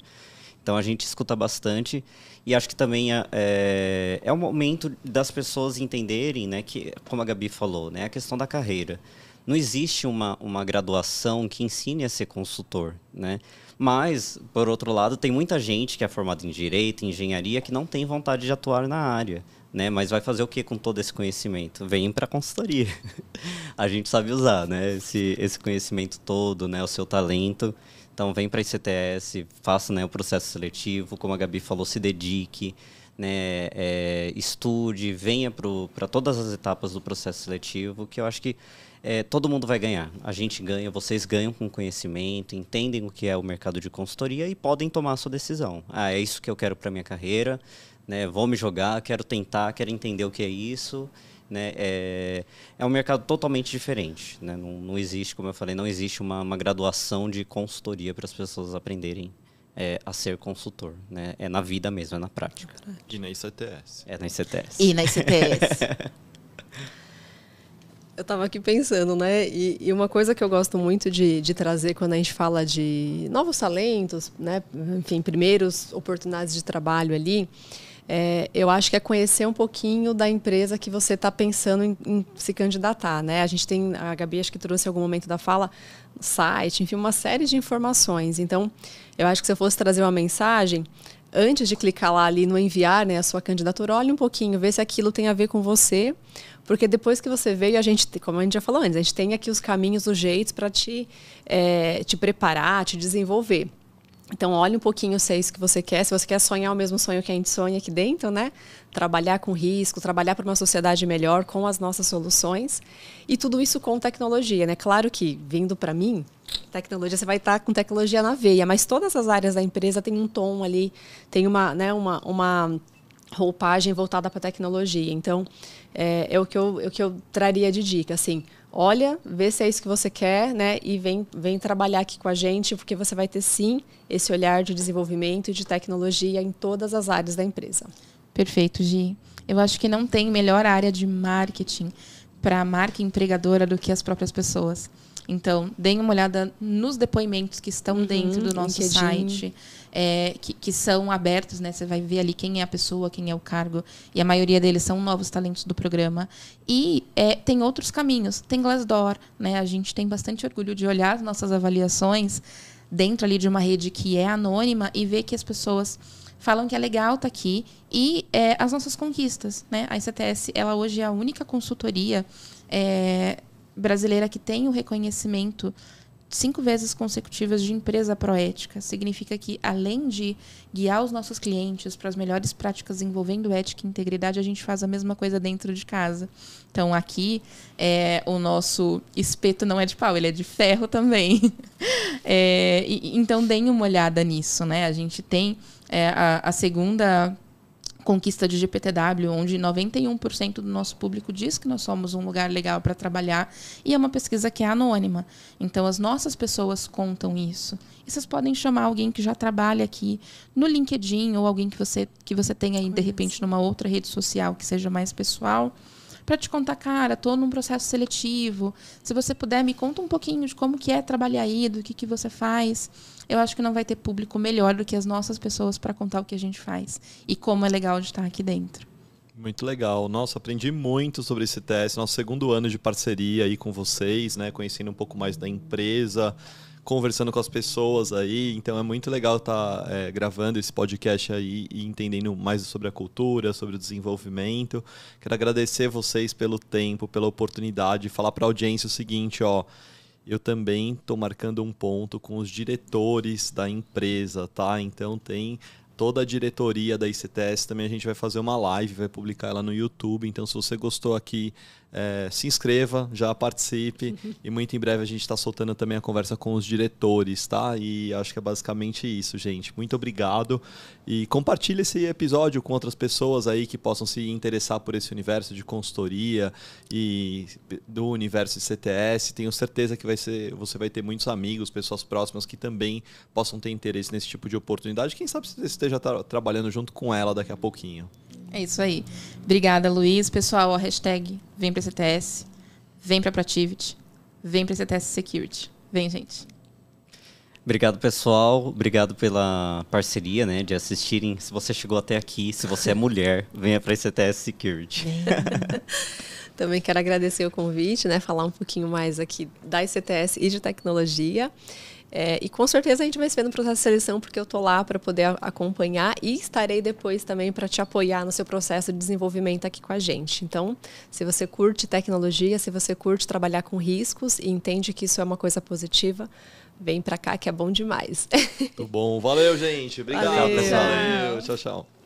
Então a gente escuta bastante e acho que também é, é, é o momento das pessoas entenderem, né, que como a Gabi falou, né, a questão da carreira. Não existe uma, uma graduação que ensine a ser consultor, né? Mas, por outro lado, tem muita gente que é formada em direito, em engenharia, que não tem vontade de atuar na área. Né? Mas vai fazer o que com todo esse conhecimento? Vem para a consultoria. a gente sabe usar, né? Esse, esse conhecimento todo, né? O seu talento. Então vem para a ICTS, faça né, o processo seletivo, como a Gabi falou, se dedique, né, é, estude, venha para todas as etapas do processo seletivo, que eu acho que é, todo mundo vai ganhar. A gente ganha, vocês ganham com conhecimento, entendem o que é o mercado de consultoria e podem tomar a sua decisão. Ah, é isso que eu quero para minha carreira, né, vou me jogar, quero tentar, quero entender o que é isso né, é, é um mercado totalmente diferente. Né? Não, não existe, como eu falei, não existe uma, uma graduação de consultoria para as pessoas aprenderem é, a ser consultor. Né? É na vida mesmo, é na prática. E na ICTS. É na ICTS. E na ICTS. Eu estava aqui pensando, né? E, e, uma coisa que eu gosto muito de, de, trazer quando a gente fala de novos talentos, né? Enfim, primeiros oportunidades de trabalho ali, é, eu acho que é conhecer um pouquinho da empresa que você está pensando em, em, se candidatar. Né? A gente tem, a Gabi acho que trouxe em algum momento da fala, site, enfim, uma série de informações. Então, eu acho que se eu fosse trazer uma mensagem, antes de clicar lá ali no enviar né, a sua candidatura, olhe um pouquinho, vê se aquilo tem a ver com você, porque depois que você veio, a gente, como a gente já falou antes, a gente tem aqui os caminhos, os jeitos para te, é, te preparar, te desenvolver. Então, olhe um pouquinho se é isso que você quer, se você quer sonhar o mesmo sonho que a gente sonha aqui dentro, né? Trabalhar com risco, trabalhar para uma sociedade melhor com as nossas soluções. E tudo isso com tecnologia, né? Claro que, vindo para mim, tecnologia, você vai estar com tecnologia na veia, mas todas as áreas da empresa têm um tom ali, tem uma, né, uma, uma roupagem voltada para a tecnologia. Então, é, é, o, que eu, é o que eu traria de dica, assim, olha, vê se é isso que você quer, né? E vem, vem trabalhar aqui com a gente, porque você vai ter sim esse olhar de desenvolvimento e de tecnologia em todas as áreas da empresa. Perfeito, Gi. Eu acho que não tem melhor área de marketing para a marca empregadora do que as próprias pessoas. Então, deem uma olhada nos depoimentos que estão uhum, dentro do nosso LinkedIn. site é, que, que, são abertos, né? Você vai ver ali quem é a pessoa, quem é o cargo, e a maioria deles são novos talentos do programa. E é, tem outros caminhos. Tem Glassdoor, né? A gente tem bastante orgulho de olhar as nossas avaliações dentro ali de uma rede que é anônima e ver que as pessoas falam que é legal estar tá aqui e é, as nossas conquistas, né? A ICTS, ela hoje é a única consultoria é, brasileira que tem o reconhecimento cinco vezes consecutivas de empresa proética. Significa que, além de guiar os nossos clientes para as melhores práticas envolvendo ética e integridade, a gente faz a mesma coisa dentro de casa. Então, aqui, é, o nosso espeto não é de pau, ele é de ferro também. é, e, então, deem uma olhada nisso. Né? A gente tem é, a, a segunda conquista de GPTW, onde 91% do nosso público diz que nós somos um lugar legal para trabalhar, e é uma pesquisa que é anônima. Então, as nossas pessoas contam isso. E vocês podem chamar alguém que já trabalha aqui no LinkedIn, ou alguém que você, que você tem aí, de repente, numa outra rede social que seja mais pessoal para te contar, cara, estou num processo seletivo. Se você puder, me conta um pouquinho de como que é trabalhar aí, do que, que você faz. Eu acho que não vai ter público melhor do que as nossas pessoas para contar o que a gente faz e como é legal de estar aqui dentro. Muito legal. Nossa, aprendi muito sobre esse teste. Nosso segundo ano de parceria aí com vocês, né? Conhecendo um pouco mais da empresa, conversando com as pessoas aí. Então é muito legal estar tá, é, gravando esse podcast aí e entendendo mais sobre a cultura, sobre o desenvolvimento. Quero agradecer vocês pelo tempo, pela oportunidade de falar para a audiência o seguinte, ó. Eu também estou marcando um ponto com os diretores da empresa, tá? Então tem toda a diretoria da ICTS também a gente vai fazer uma live, vai publicar ela no YouTube. Então, se você gostou aqui, é, se inscreva, já participe. e muito em breve a gente está soltando também a conversa com os diretores, tá? E acho que é basicamente isso, gente. Muito obrigado. E compartilhe esse episódio com outras pessoas aí que possam se interessar por esse universo de consultoria e do universo de CTS. Tenho certeza que vai ser, você vai ter muitos amigos, pessoas próximas que também possam ter interesse nesse tipo de oportunidade. Quem sabe você esteja tra trabalhando junto com ela daqui a pouquinho. É isso aí. Obrigada, Luiz. Pessoal, a hashtag vem para CTS, vem para Protivity, vem para CTS Security. Vem, gente. Obrigado, pessoal. Obrigado pela parceria, né, de assistirem. Se você chegou até aqui, se você é mulher, venha para a CTS Security. Também quero agradecer o convite, né, falar um pouquinho mais aqui da ICTS e de tecnologia. É, e com certeza a gente vai se ver no processo de seleção, porque eu estou lá para poder acompanhar e estarei depois também para te apoiar no seu processo de desenvolvimento aqui com a gente. Então, se você curte tecnologia, se você curte trabalhar com riscos e entende que isso é uma coisa positiva, vem para cá que é bom demais. Muito bom. Valeu, gente. Obrigado, Valeu. pessoal. Valeu. Tchau, tchau.